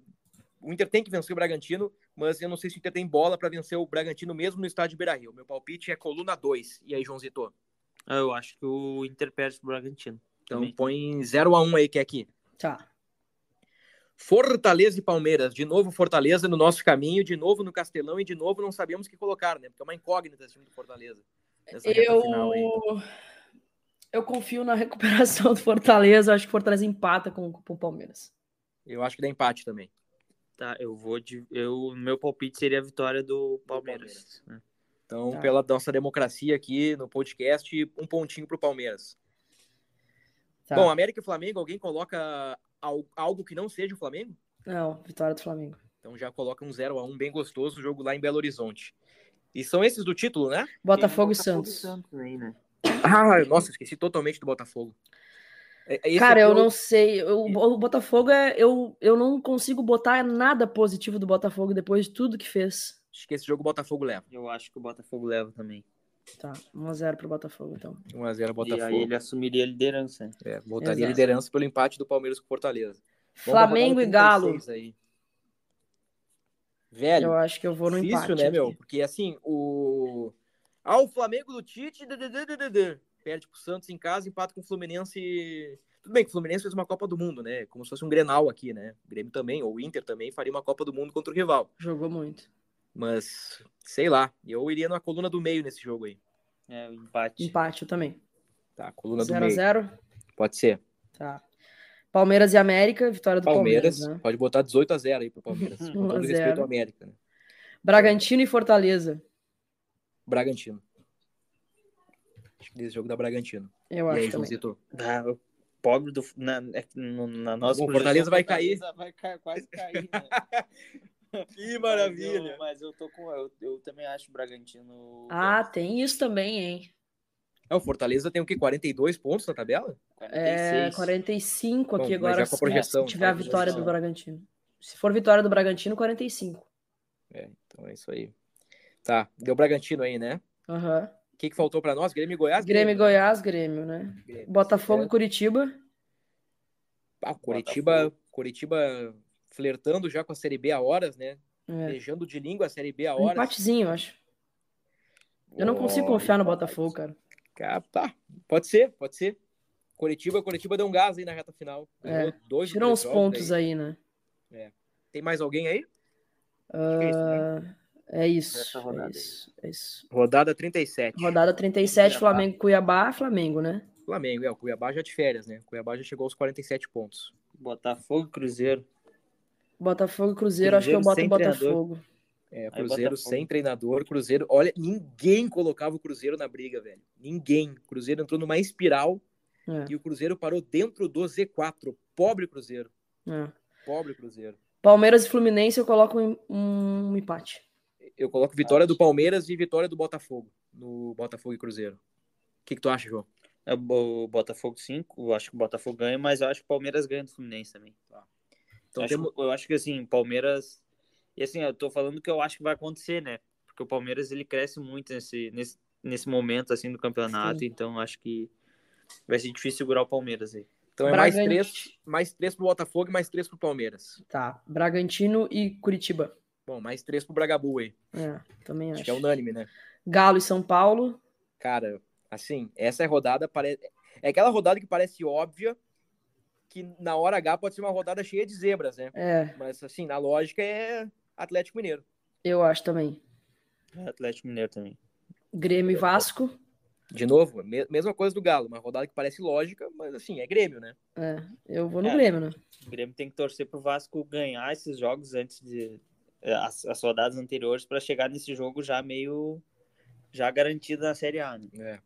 S2: o Inter tem que vencer o Bragantino, mas eu não sei se o Inter tem bola pra vencer o Bragantino mesmo no estádio Beira-Rio. Meu palpite é coluna 2. E aí, Joãozito?
S3: Ah, Eu acho que o Inter perde pro Bragantino.
S2: Então
S3: Também.
S2: põe 0 a 1 aí, que é aqui.
S4: Tá.
S2: Fortaleza e Palmeiras, de novo Fortaleza no nosso caminho, de novo no Castelão e de novo não sabemos o que colocar, né? Porque é uma incógnita esse time do Fortaleza.
S4: Eu... eu confio na recuperação do Fortaleza. Acho que o Fortaleza empata com, com o Palmeiras.
S2: Eu acho que dá empate também.
S3: Tá, eu vou de. Eu, meu palpite seria a vitória do Palmeiras. né?
S2: Então,
S4: Tá.
S2: pela nossa democracia aqui no podcast, um pontinho pro Palmeiras.
S4: Tá.
S2: Bom, América e Flamengo, alguém coloca algo que não seja o Flamengo?
S4: Não, vitória do Flamengo.
S2: Então já coloca um 0 a 1 bem gostoso, jogo lá em Belo Horizonte. E são esses do título, né?
S4: Botafogo e Santos.
S3: Santos aí, né?
S2: Ah, nossa, esqueci totalmente do Botafogo. É- esse
S4: Cara, eu
S2: é o-
S4: não sei. Eu- o Botafogo é. Eu, eu não consigo botar nada positivo do Botafogo depois de tudo que fez.
S2: Acho que esse jogo o Botafogo leva.
S3: Eu acho que o Botafogo leva também.
S4: Tá, 1x0 pro Botafogo, então.
S2: 1x0
S3: E
S2: Botafogo.
S3: aí ele assumiria a liderança.
S2: É, voltaria a liderança pelo empate do Palmeiras com o Fortaleza. Vamos
S4: Flamengo e Galo.
S2: 36 Aí. Velho,
S4: Eu acho que eu vou no
S2: difícil,
S4: empate.
S2: né, meu? Porque assim, o. Ah, o Flamengo do Tite. dê, dê, dê. Perde pro Santos em casa, empata com o Fluminense. Tudo bem que o Fluminense fez uma Copa do Mundo, né? Como se fosse um Grenal aqui, né? O Grêmio também, ou o Inter também, faria uma Copa do Mundo contra o rival.
S4: Jogou muito.
S2: Mas, sei lá, eu iria na coluna do meio nesse jogo aí.
S3: É, o empate.
S4: Empate, eu também.
S2: Tá, coluna do meio.
S4: 0x0.
S2: Pode ser.
S4: Tá. Palmeiras e América, vitória do
S2: Palmeiras,
S4: Palmeiras. né?
S2: pode botar 18 a 0 aí pro Palmeiras. com
S4: 1 a
S2: todo
S4: 0.
S2: respeito ao América, né?
S4: Bragantino e Fortaleza.
S2: Bragantino. Acho que desse jogo da Bragantino.
S4: Eu
S2: e
S4: acho
S2: aí,
S4: também.
S3: Ah, o pobre do. Na, é que no- na nossa
S2: Bom,
S3: projeção,
S2: Fortaleza vai cair.
S3: Vai cair, quase cair, né?
S2: Que
S3: Mas eu, mas eu tô com. Eu, eu também acho o Bragantino.
S4: Ah, tem isso também, hein?
S2: É, o Fortaleza tem o quê? 42 pontos na tabela?
S4: É
S3: 46.
S4: 45
S2: Bom,
S4: aqui
S2: mas
S4: agora.
S2: já com a
S4: se-
S2: projeção,
S4: se tiver a
S2: tá?
S4: vitória do
S3: Projeção.
S4: Bragantino. Se for vitória do Bragantino, 45.
S2: É, então é isso aí. Tá, deu Bragantino aí, né?
S4: Aham.
S2: O que, que faltou pra nós? Grêmio e Goiás?
S4: Grêmio e Goiás, Grêmio, né?
S2: Grêmio.
S4: Botafogo
S2: É.
S4: e Curitiba.
S2: Ah, Curitiba, Curitiba flertando já com a Série B há horas, né?
S4: É.
S2: Beijando de língua a Série B
S4: Um
S2: horas.
S4: empatezinho, eu acho. Eu não consigo
S2: Oh,
S4: confiar no Botafogo, cara.
S2: Cara, tá. Pode ser, pode ser. Curitiba, Curitiba deu um gás aí na reta final. Ganhou dois ou
S4: Tirou uns pontos aí, né?
S2: Tem mais alguém aí?
S4: Ah, é isso.
S3: Essa
S4: É
S3: rodada aí.
S4: isso, é isso.
S2: Rodada 37.
S4: Rodada 37,
S3: Cuiabá.
S4: Flamengo Cuiabá, Flamengo, né?
S2: Flamengo, é, o Cuiabá já de férias, né? O Cuiabá já chegou aos 47 pontos.
S3: Botafogo e Cruzeiro.
S4: Botafogo e Cruzeiro, acho que eu boto o Botafogo.
S2: É, Cruzeiro
S3: Botafogo.
S2: sem treinador, Cruzeiro, olha, ninguém colocava o Cruzeiro na briga, velho. Ninguém. O Cruzeiro entrou numa espiral
S4: É,
S2: e o Cruzeiro parou dentro do Z4. Pobre Cruzeiro.
S4: é.
S2: Pobre Cruzeiro.
S4: Palmeiras e Fluminense, eu coloco um, um empate.
S2: Eu coloco vitória do Palmeiras e vitória do Botafogo. No Botafogo e Cruzeiro. O que, que tu acha, João?
S3: É o Botafogo 5. Eu acho que o Botafogo ganha, mas eu acho que o Palmeiras ganha do Fluminense também.
S2: Então
S3: eu, acho,
S2: temos.
S3: eu acho que assim, Palmeiras. E assim, eu tô falando que eu acho que vai acontecer, né? Porque o Palmeiras ele cresce muito nesse, nesse, nesse momento assim do campeonato,
S4: Sim.
S3: então acho que vai ser difícil segurar o Palmeiras aí.
S2: Então é mais três, mais três pro Botafogo e mais três pro Palmeiras.
S4: Tá. Bragantino e Curitiba.
S2: Bom, mais três pro Bragabu aí.
S4: É, também
S2: Acho
S4: acho.
S2: que é unânime, né?
S4: Galo e São Paulo.
S2: Cara, assim, essa é rodada parece. É aquela rodada que parece óbvia, que na hora H pode ser uma rodada cheia de zebras, né?
S4: É,
S2: Mas assim, na lógica é Atlético Mineiro.
S4: eu acho também.
S3: Atlético Mineiro também.
S4: Grêmio e Vasco.
S2: De novo, me- mesma coisa do Galo, uma rodada que parece lógica, mas assim, é Grêmio, né?
S4: É, eu vou no
S3: É.
S4: Grêmio, né?
S3: O Grêmio tem que torcer pro Vasco ganhar esses jogos antes de é, as, as rodadas anteriores para chegar nesse jogo já meio já garantido na Série A, né?
S2: É.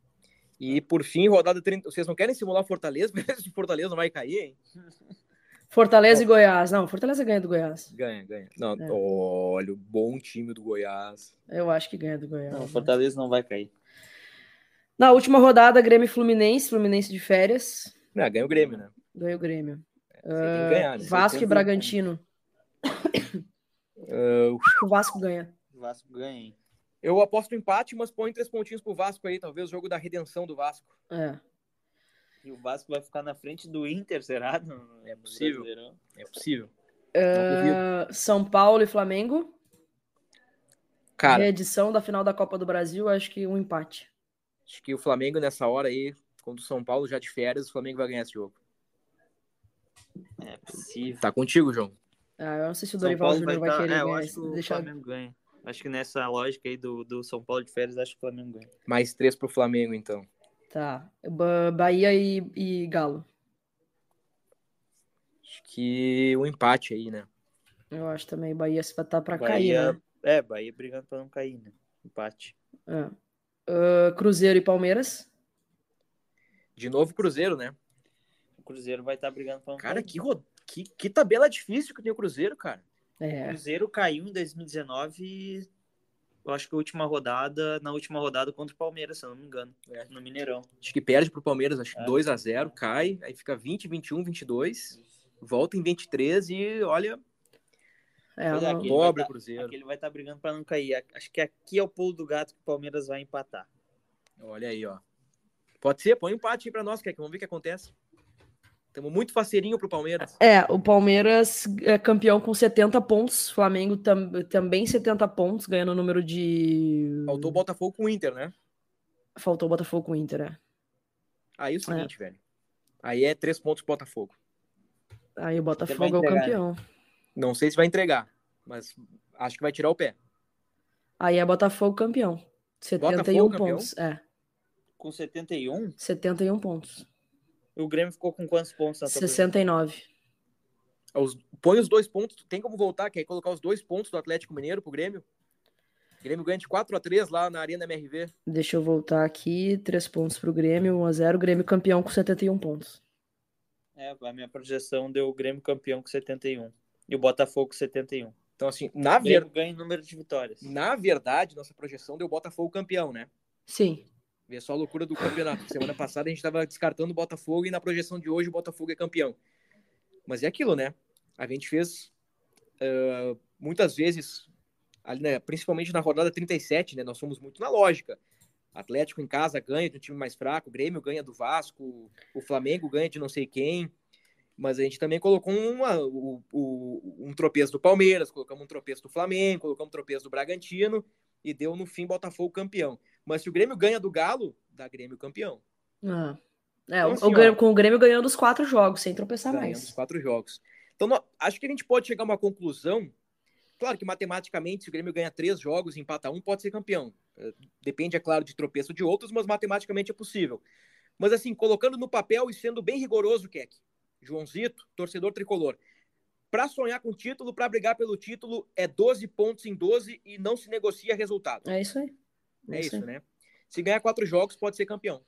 S2: E por fim, rodada 30. Vocês não querem simular Fortaleza? Esse Fortaleza não vai cair, hein?
S4: Fortaleza e Goiás. Não, Fortaleza ganha do Goiás.
S2: Ganha, ganha. Não,
S4: É.
S2: olha, o bom time do Goiás.
S4: Eu acho que ganha do Goiás.
S3: Não,
S4: né?
S3: Fortaleza não vai cair.
S4: Na última rodada, Grêmio e Fluminense. Fluminense de férias.
S2: Não, ganha o Grêmio, né?
S4: Ganha o Grêmio.
S2: Que ganhar, né?
S4: Vasco e. Bragantino.
S2: Ah,
S4: que o Vasco ganha.
S3: O Vasco ganha, hein?
S2: Eu aposto empate, mas põe três pontinhos pro Vasco aí, talvez o jogo da redenção do Vasco.
S4: É.
S3: E o Vasco vai ficar na frente do Inter, será? No-
S2: É
S3: no
S2: possível.
S3: Brasileirão?
S2: É possível.
S4: São Paulo e Flamengo.
S2: Cara,
S4: Reedição da final da Copa do Brasil. Acho que um empate.
S2: acho que o Flamengo nessa hora aí, contra o São Paulo já de férias, o Flamengo vai ganhar esse jogo.
S3: É possível.
S2: Tá contigo, João?
S4: Ah, eu não sei se o Dorival Júnior vai,
S3: tá-
S4: querer
S3: é, eu
S4: ganhar.
S3: acho que o
S4: deixar...
S3: Flamengo ganha. Acho que nessa lógica aí do, do São Paulo de férias, acho que o Flamengo ganha.
S2: Mais três pro Flamengo, então.
S4: Tá. Ba- Bahia e, e Galo.
S2: Acho que um empate aí, né?
S4: Eu acho também. Bahia se vai estar pra
S3: Bahia,
S4: cair, né?
S3: É, Bahia brigando pra não cair, né? Empate.
S4: É. Ah, Cruzeiro e Palmeiras.
S2: De novo Cruzeiro, né?
S3: O Cruzeiro vai estar brigando pra não
S2: Cara,
S3: cair.
S2: que, ro- que, que tabela difícil que tem o Cruzeiro, cara.
S3: O
S4: É.
S3: Cruzeiro caiu em 2019 eu acho que a última rodada, na última rodada contra o Palmeiras, se eu não me engano, é. no Mineirão.
S2: Acho que perde pro Palmeiras, acho que é. 2 a 0 cai, aí fica 20, 21, 22, volta em 23 e olha.
S3: É, é não... pobre tá, Cruzeiro. Aqui ele vai estar tá brigando para não cair. Acho que aqui é o pulo do gato que o Palmeiras vai empatar.
S2: Olha aí, ó. Pode ser, põe um empate aí pra nós, que vamos ver o que acontece. Temos muito faceirinho pro Palmeiras.
S4: É, o Palmeiras é campeão com 70 pontos, Flamengo tam, também 70 pontos, ganhando o número de.
S2: Faltou o Botafogo com o Inter, né?
S4: Faltou o Botafogo com o Inter, é.
S2: Aí é o seguinte, é. velho. Aí é três pontos pro Botafogo.
S4: Aí o Botafogo é o campeão.
S2: Não sei se vai entregar, mas acho que vai tirar o pé.
S4: Aí é Botafogo campeão. 71 Botafogo, pontos, campeão? é.
S3: Com 71?
S4: 71 pontos.
S3: O Grêmio ficou com quantos pontos? Na
S4: 69.
S2: Os, põe os dois pontos. Tem como voltar? Quer colocar os dois pontos do Atlético Mineiro pro Grêmio? O Grêmio ganha de 4 a 3 lá na Arena MRV.
S4: Deixa eu voltar aqui. 3 pontos pro Grêmio, 1 a 0 Grêmio campeão com 71 pontos.
S3: É, a minha projeção deu o Grêmio campeão com 71. E o Botafogo com 71.
S2: Então, assim, na verdade.
S3: ganha número de vitórias.
S2: Na verdade, nossa projeção deu o Botafogo campeão, né?
S4: Sim.
S2: Vê só a loucura do campeonato. Semana passada a gente estava descartando o Botafogo e na projeção de hoje o Botafogo é campeão. Mas é aquilo, né? A gente fez uh, muitas vezes, ali, né, principalmente na rodada 37, né? Nós fomos muito na lógica. Atlético em casa ganha de um time mais fraco, o Grêmio ganha do Vasco, o Flamengo ganha de não sei quem. Mas a gente também colocou uma, o, um tropeço do Palmeiras, colocamos um tropeço do Flamengo, colocamos um tropeço do Bragantino e deu no fim Botafogo campeão. Mas se o Grêmio ganha do Galo, dá Grêmio campeão.
S4: Ah. É, então, assim, o Grêmio, ó, com o Grêmio ganhando os quatro jogos, sem tropeçar mais.
S2: os quatro jogos. Então, acho que a gente pode chegar a uma conclusão. Claro que matematicamente, se o Grêmio ganha três jogos e empata um, pode ser campeão. É, depende, é claro, de tropeço de outros, mas matematicamente é possível. Mas assim, colocando no papel e sendo bem rigoroso, Keck, Joãozito, torcedor tricolor. Para sonhar com título, para brigar pelo título, é 12 pontos em 12 e não se negocia resultado.
S4: É isso aí.
S2: É, é isso, isso né? Se ganhar quatro jogos, pode ser campeão.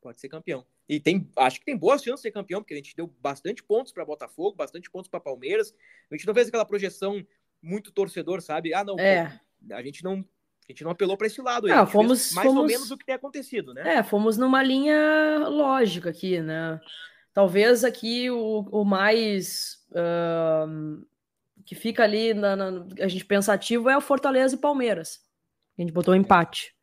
S2: Pode ser campeão. E tem, acho que tem boas chances de ser campeão, porque a gente deu bastante pontos para Botafogo, bastante pontos para Palmeiras. A gente não fez aquela projeção muito torcedor, sabe? Ah, não.
S4: É.
S2: Pô, a gente não a gente não apelou para esse lado.
S4: Não, fomos
S2: mais
S4: fomos...
S2: ou menos o que tem acontecido, né?
S4: É, fomos numa linha lógica aqui, né? Talvez aqui o, o mais uh, que fica ali na, na, a gente pensativo é o Fortaleza e Palmeiras. A gente botou um empate.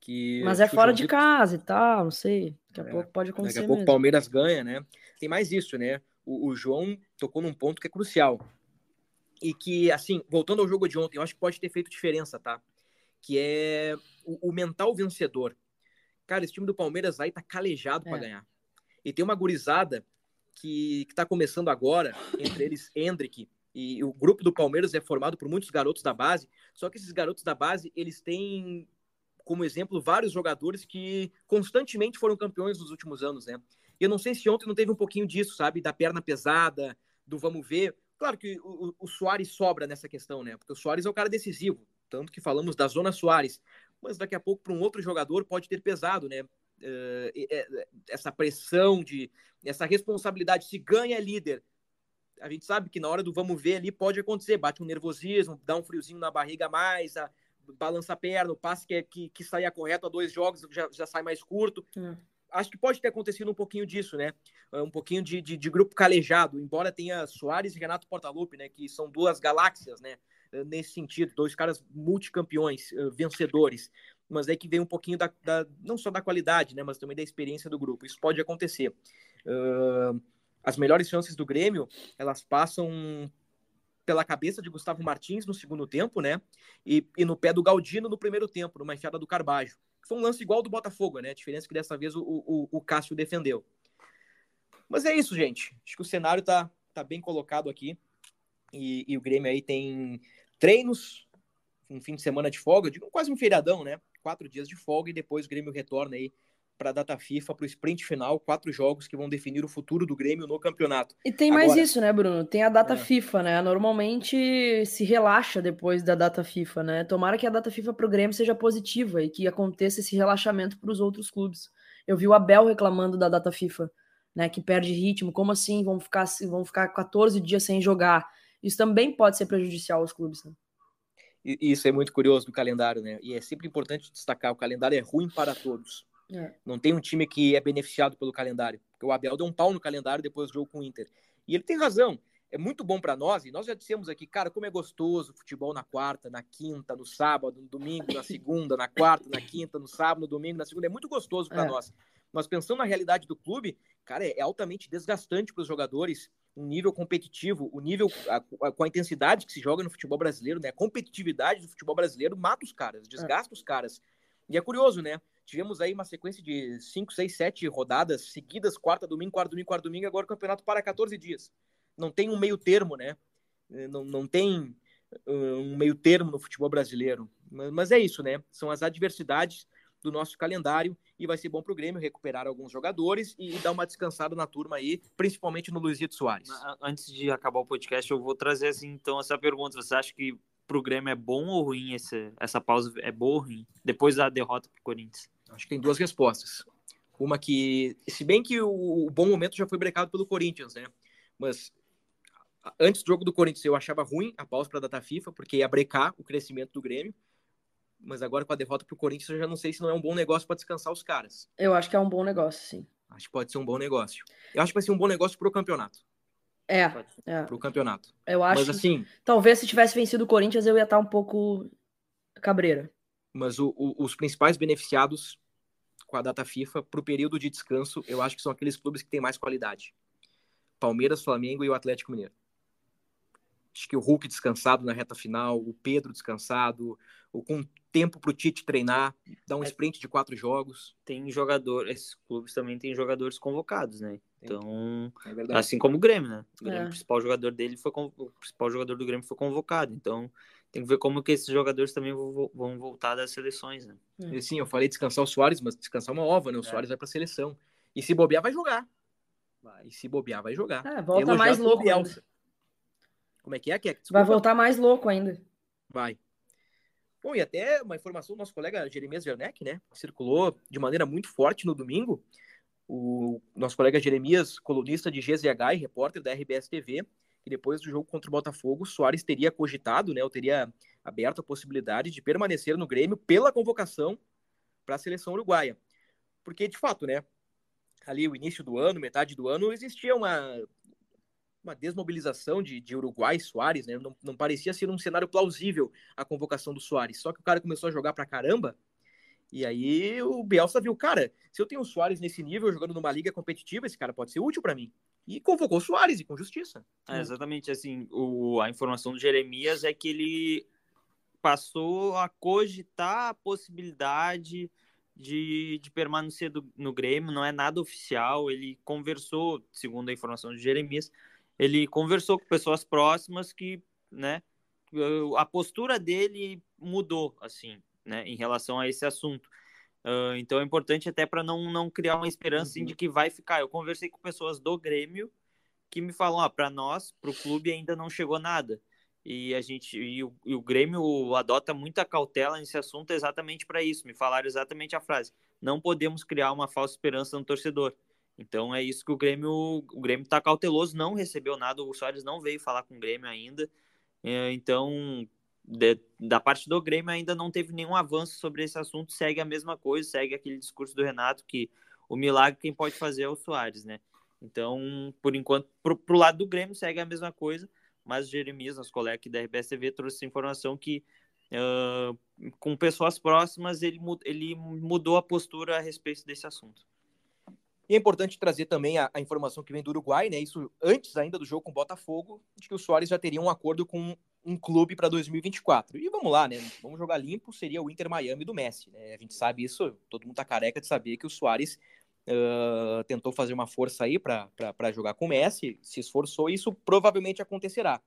S2: Que,
S4: Mas é fora de casa e tal, não sei. Daqui a é, pouco pode acontecer.
S2: Daqui a pouco o Palmeiras ganha, né? Tem mais isso, né? O, o, João tocou num ponto que é crucial. E que, assim, voltando ao jogo de ontem, eu acho que pode ter feito diferença, tá? Que é o, o mental vencedor. Cara, esse time do Palmeiras aí tá calejado é. para ganhar. E tem uma gurizada que, que tá começando agora, entre eles Hendrick, e o grupo do Palmeiras é formado por muitos garotos da base, só que esses garotos da base, eles têm como exemplo vários jogadores que constantemente foram campeões nos últimos anos, né? E eu não sei se ontem não teve um pouquinho disso, sabe? Da perna pesada, do vamos ver. Claro que o, o Soares sobra nessa questão, né? Porque o Soares é o cara decisivo, tanto que falamos da zona Soares. Mas daqui a pouco, para um outro jogador, pode ter pesado, né? Uh, essa pressão de essa responsabilidade se ganha líder a gente sabe que na hora do vamos ver ali pode acontecer, bate um nervosismo, dá um friozinho na barriga a mais, a, balança a perna, o passe que, é, que, que saía correto a dois jogos já, já sai mais curto. É. Acho que pode ter acontecido um pouquinho disso, né? Um pouquinho de, de, de grupo calejado, embora tenha Soares e Renato Portaluppi, né? Que são duas galáxias, né? Nesse sentido, dois caras multicampeões, vencedores. Mas é que vem um pouquinho da, da, não só da qualidade, né? Mas também da experiência do grupo. Isso pode acontecer. Uh, as melhores chances do Grêmio, elas passam pela cabeça de Gustavo Martins no segundo tempo, né? E, e no pé do Galdino no primeiro tempo, numa enfiada do Carbajo. Foi um lance igual do Botafogo, né? A diferença que dessa vez o, o, o Cássio defendeu. Mas é isso, gente. Acho que o cenário tá, tá bem colocado aqui. E, e o Grêmio aí tem treinos, um fim de semana de folga, quase um feriadão, né? Quatro dias de folga e depois o Grêmio retorna aí para a data FIFA, para o sprint final, quatro jogos que vão definir o futuro do Grêmio no campeonato.
S4: E tem Agora, mais isso, né, Bruno? Tem a data é. FIFA, né? Normalmente se relaxa depois da data FIFA, né? Tomara que a data FIFA para o Grêmio seja positiva e que aconteça esse relaxamento para os outros clubes. Eu vi o Abel reclamando da data FIFA, né? Que perde ritmo. Como assim? Vão ficar, vão ficar 14 dias sem jogar. Isso também pode ser prejudicial aos clubes, né?
S2: Isso é muito curioso do calendário, né? E é sempre importante destacar: o calendário é ruim para todos. É. Não tem um time que é beneficiado pelo calendário. Porque o Abel deu um pau no calendário depois do jogo com o Inter. E ele tem razão. É muito bom para nós, e nós já dissemos aqui, cara, como é gostoso futebol na quarta, na quinta, no sábado, no domingo, na segunda, na quarta, na quinta, no sábado, no domingo, na segunda. É muito gostoso para é. nós. Nós pensando na realidade do clube, cara, é altamente desgastante para os jogadores um nível competitivo, o nível a, a, com a intensidade que se joga no futebol brasileiro, né? A competitividade do futebol brasileiro mata os caras, desgasta é. os caras. E é curioso, né? Tivemos aí uma sequência de 5, 6, 7 rodadas seguidas, quarta, domingo, quarta, domingo, quarta, domingo, agora o campeonato para 14 dias. Não tem um meio termo, né? Não, não tem um meio termo no futebol brasileiro. Mas, mas é isso, né? São as adversidades do nosso calendário e vai ser bom para o Grêmio recuperar alguns jogadores e, e, dar uma descansada na turma aí, principalmente no Luizito Soares.
S3: Antes de acabar o podcast, eu vou trazer assim, então essa pergunta. Você acha que para o Grêmio é bom ou ruim esse, essa pausa? É boa ou ruim? Depois da derrota para o Corinthians?
S2: Acho que tem duas respostas. Uma que, se bem que o, o bom momento já foi brecado pelo Corinthians, né? Mas antes do jogo do Corinthians eu achava ruim a pausa para a data FIFA, porque ia brecar o crescimento do Grêmio mas agora com a derrota pro Corinthians, eu já não sei se não é um bom negócio para descansar os caras.
S4: Eu acho que é um bom negócio, sim.
S2: Acho que pode ser um bom negócio. Eu acho que vai ser um bom negócio pro campeonato.
S4: É, é.
S2: Pro campeonato.
S4: Eu acho. Mas assim. Talvez se tivesse vencido o Corinthians, eu ia estar um pouco cabreira.
S2: Mas o, o, os principais beneficiados com a data FIFA pro período de descanso, eu acho que são aqueles clubes que têm mais qualidade. Palmeiras, Flamengo e o Atlético Mineiro. Acho que o Hulk descansado na reta final, o Pedro descansado, o com tempo para o Tite treinar, dar um é, sprint de quatro jogos.
S3: Tem jogador, esses clubes também têm jogadores convocados, né? Então, é assim como o Grêmio, né? O, Grêmio, é. o, principal jogador dele foi o principal jogador do Grêmio foi convocado. Então, tem que ver como que esses jogadores também vão voltar das seleções, né?
S2: É. Sim, eu falei descansar o Soares, mas descansar uma ova, né? O é. Soares vai para a seleção. E se bobear, vai jogar. Vai, se bobear, vai jogar.
S4: É, volta mais louco.
S2: Como é que é, Kek?
S4: Vai voltar mais louco ainda.
S2: Vai. Bom, e até uma informação do nosso colega Jeremias Werneck, né? Circulou de maneira muito forte no domingo. O nosso colega Jeremias, colunista de GZH e repórter da RBS TV, que depois do jogo contra o Botafogo, Soares teria cogitado, né? Ou teria aberto a possibilidade de permanecer no Grêmio pela convocação para a seleção uruguaia. Porque, de fato, né? Ali, o início do ano, metade do ano, existia uma uma desmobilização de, de Uruguai e Soares, né? Não, não parecia ser um cenário plausível a convocação do Soares. Só que o cara começou a jogar pra caramba. E aí o Bielsa viu, cara, se eu tenho o Soares nesse nível jogando numa liga competitiva, esse cara pode ser útil para mim. E convocou o Soares, e com justiça.
S3: É, exatamente, assim, o, a informação do Jeremias é que ele passou a cogitar a possibilidade de, de permanecer do, no Grêmio, não é nada oficial, ele conversou, segundo a informação de Jeremias, ele conversou com pessoas próximas que, né, a postura dele mudou, assim, né, em relação a esse assunto. Uh, então é importante até para não, não criar uma esperança assim, de que vai ficar. Eu conversei com pessoas do Grêmio que me falam, ah, para nós, para o clube ainda não chegou nada. E a gente e o, e o Grêmio adota muita cautela nesse assunto exatamente para isso. Me falaram exatamente a frase: não podemos criar uma falsa esperança no torcedor. Então é isso que o Grêmio, o Grêmio está cauteloso, não recebeu nada, o Soares não veio falar com o Grêmio ainda. É, então, de, da parte do Grêmio ainda não teve nenhum avanço sobre esse assunto, segue a mesma coisa, segue aquele discurso do Renato que o milagre quem pode fazer é o Soares, né? Então, por enquanto, pro, pro lado do Grêmio segue a mesma coisa, mas o Jeremias, nosso colega aqui da RBS TV, trouxe essa informação que uh, com pessoas próximas ele, ele mudou a postura a respeito desse assunto.
S2: E é importante trazer também a, a, informação que vem do Uruguai, né? Isso antes ainda do jogo com o Botafogo, de que o Soares já teria um acordo com um clube para 2024. E vamos lá, né? Vamos jogar limpo, seria o Inter Miami do Messi, né? A gente sabe isso, todo mundo tá careca de saber que o Soares uh, tentou fazer uma força aí para jogar com o Messi, se esforçou, e isso provavelmente acontecerá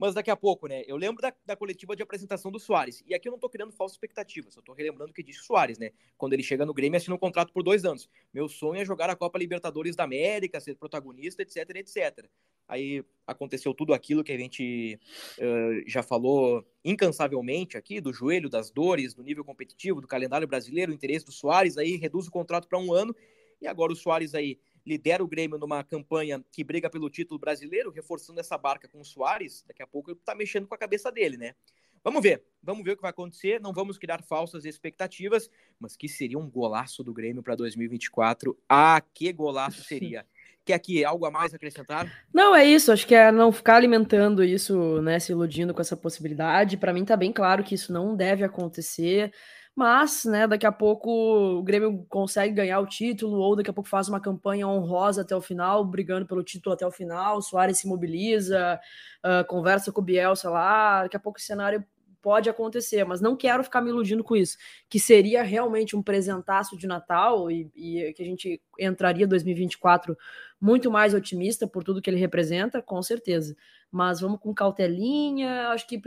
S2: mas daqui a pouco, né? Eu lembro da, da coletiva de apresentação do Soares. E aqui eu não tô criando falsas expectativas, eu tô relembrando o que disse o Soares, né? Quando ele chega no Grêmio, assina um contrato por dois anos. Meu sonho é jogar a Copa Libertadores da América, ser protagonista, etc, etc. Aí aconteceu tudo aquilo que a gente uh, já falou incansavelmente aqui, do joelho, das dores, do nível competitivo, do calendário brasileiro, o interesse do Soares, aí reduz o contrato para um ano. E agora o Soares aí lidera o Grêmio numa campanha que briga pelo título brasileiro, reforçando essa barca com o Soares, daqui a pouco ele tá mexendo com a cabeça dele, né? Vamos ver, vamos ver o que vai acontecer. Não vamos criar falsas expectativas, mas que seria um golaço do Grêmio para 2024. Ah, que golaço seria! Quer aqui algo a mais acrescentar?
S4: Não, é isso. Acho que é não ficar alimentando isso, né? Se iludindo com essa possibilidade. Para mim tá bem claro que isso não deve acontecer. Mas, né, daqui a pouco o Grêmio consegue ganhar o título, ou daqui a pouco faz uma campanha honrosa até o final, brigando pelo título até o final. Soares se mobiliza, uh, conversa com o Bielsa lá. Daqui a pouco o cenário pode acontecer, mas não quero ficar me iludindo com isso, que seria realmente um presentaço de Natal e, e que a gente entraria 2024 muito mais otimista por tudo que ele representa, com certeza. Mas vamos com cautelinha. Acho que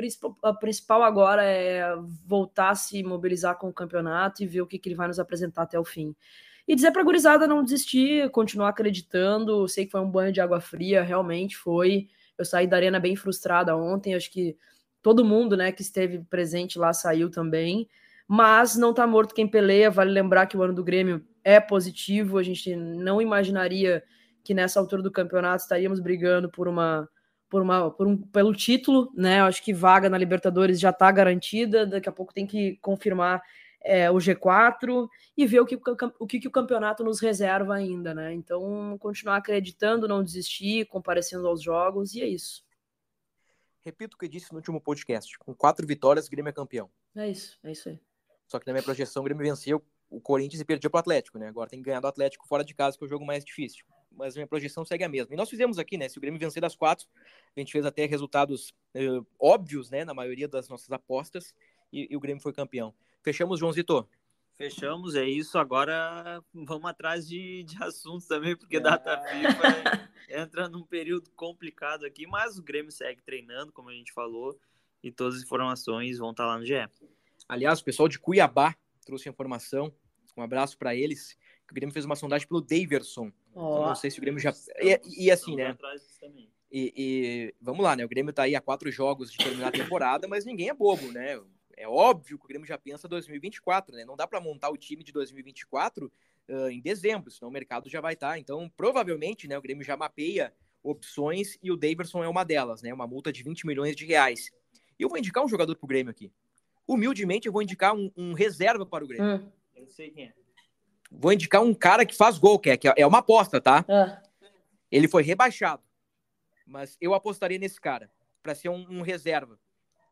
S4: a principal agora é voltar a se mobilizar com o campeonato e ver o que, que ele vai nos apresentar até o fim. E dizer para a gurizada não desistir, continuar acreditando. Sei que foi um banho de água fria, realmente foi. Eu saí da arena bem frustrada ontem. Acho que todo mundo né, que esteve presente lá saiu também. Mas não está morto quem peleia. Vale lembrar que o ano do Grêmio é positivo. A gente não imaginaria que nessa altura do campeonato estaríamos brigando por uma por uma por um, pelo título, né? Acho que vaga na Libertadores já está garantida. Daqui a pouco tem que confirmar é, o G4 e ver o que o, que, que o campeonato nos reserva ainda, né? Então, continuar acreditando, não desistir, comparecendo aos jogos, e é isso.
S2: Repito o que disse no último podcast: com quatro vitórias, o Grêmio é campeão.
S4: É isso, é isso aí.
S2: Só que na minha projeção, o Grêmio venceu o Corinthians e perdeu para o Atlético, né? Agora tem que ganhar do Atlético fora de casa, que é o jogo mais difícil mas minha projeção segue a mesma. E nós fizemos aqui, né? Se o Grêmio vencer das quatro, a gente fez até resultados uh, óbvios, né? Na maioria das nossas apostas, e, e o Grêmio foi campeão. Fechamos, João Zito?
S3: Fechamos, é isso. Agora vamos atrás de, de assuntos também, porque é. data FIFA entra num período complicado aqui, mas o Grêmio segue treinando, como a gente falou, e todas as informações vão estar lá no GE.
S2: Aliás, o pessoal de Cuiabá trouxe informação. Um abraço para eles. O Grêmio fez uma sondagem pelo Daverson. Oh. não sei se o Grêmio já. E, e assim, né? E, e, vamos lá, né? O Grêmio tá aí a quatro jogos de terminar a temporada, mas ninguém é bobo, né? É óbvio que o Grêmio já pensa 2024, né? Não dá para montar o time de 2024 uh, em dezembro, senão o mercado já vai estar. Tá. Então, provavelmente, né? O Grêmio já mapeia opções e o Daverson é uma delas, né? Uma multa de 20 milhões de reais. E eu vou indicar um jogador pro Grêmio aqui. Humildemente, eu vou indicar um, um reserva para o Grêmio. Hum.
S3: Eu sei quem é.
S2: Vou indicar um cara que faz gol, que é, que é uma aposta, tá? É. Ele foi rebaixado. Mas eu apostaria nesse cara, para ser um, um, reserva.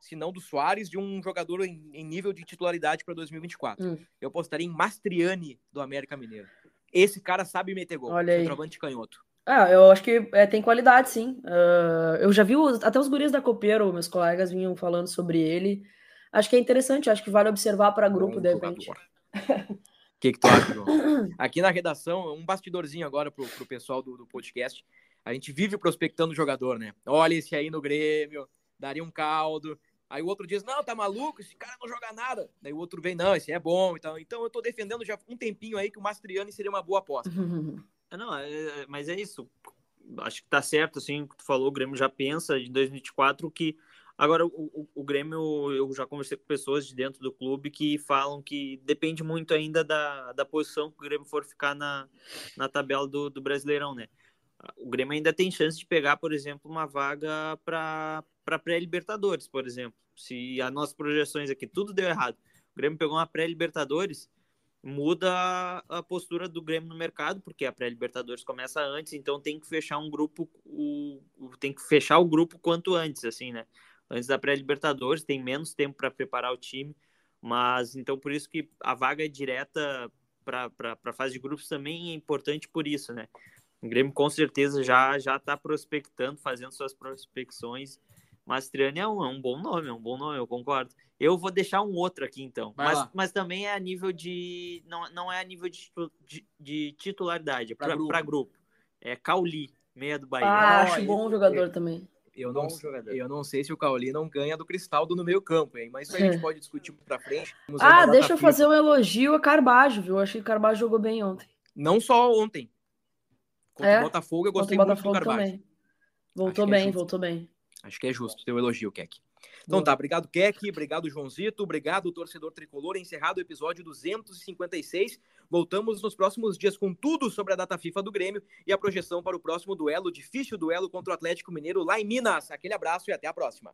S2: Se não do Soares, de um jogador em, em nível de titularidade para 2024. Hum. Eu apostaria em Mastriani, do América Mineiro. Esse cara sabe meter gol.
S4: Olha aí.
S2: Centroavante canhoto.
S4: Ah, eu acho que é, tem qualidade, sim. Uh, eu já vi os, até os guris da Copeiro, meus colegas vinham falando sobre ele. Acho que é interessante, acho que vale observar para grupo, Bom de repente.
S2: que, que tu acha, João? Aqui na redação, um bastidorzinho agora pro, pro pessoal do, do podcast. A gente vive prospectando o jogador, né? Olha esse aí no Grêmio, daria um caldo. Aí o outro diz, não, tá maluco, esse cara não joga nada. Daí o outro vem, não, esse é bom. Então, então eu tô defendendo já um tempinho aí que o Mastriani seria uma boa aposta.
S3: não, é, é, mas é isso. Acho que tá certo, assim, o que tu falou, o Grêmio já pensa de 2024 que Agora, o, o, o, Grêmio, eu já conversei com pessoas de dentro do clube que falam que depende muito ainda da, da posição que o Grêmio for ficar na, na tabela do, do Brasileirão, né? O Grêmio ainda tem chance de pegar, por exemplo, uma vaga para pré-Libertadores, por exemplo. Se as nossas projeções aqui tudo deu errado, o Grêmio pegou uma pré-Libertadores, muda a postura do Grêmio no mercado, porque a pré-Libertadores começa antes, então tem que fechar um grupo, o, tem que fechar o grupo quanto antes, assim, né? antes da pré-Libertadores, tem menos tempo para preparar o time, mas então por isso que a vaga é direta para a fase de grupos também é importante por isso, né? O Grêmio com certeza já já está prospectando, fazendo suas prospecções. Mastriani é um, é um bom nome, é um bom nome, eu concordo. Eu vou deixar um outro aqui então, mas, mas também é a nível de não, não é a nível de, de, de titularidade, é para grupo. grupo. É Cauli, meia do Bahia.
S4: Ah, acho bom jogador também.
S2: Eu não, eu não sei se o Cauli não ganha do Cristaldo no meio campo, hein? Mas isso a gente pode discutir para frente.
S4: ah, deixa eu fazer um elogio a Carbajo, viu? Eu achei que o Carbajo jogou bem ontem.
S2: Não só ontem. Contra é? o Botafogo, eu gostei muito do Carbajo. Também.
S4: Voltou bem, é voltou bem.
S2: Acho que é justo teu elogio, Keck. Então tá, obrigado, Keck, obrigado, Joãozito, obrigado, torcedor tricolor. Encerrado o episódio 256. Voltamos nos próximos dias com tudo sobre a data FIFA do Grêmio e a projeção para o próximo duelo, difícil duelo contra o Atlético Mineiro lá em Minas. Aquele abraço e até a próxima.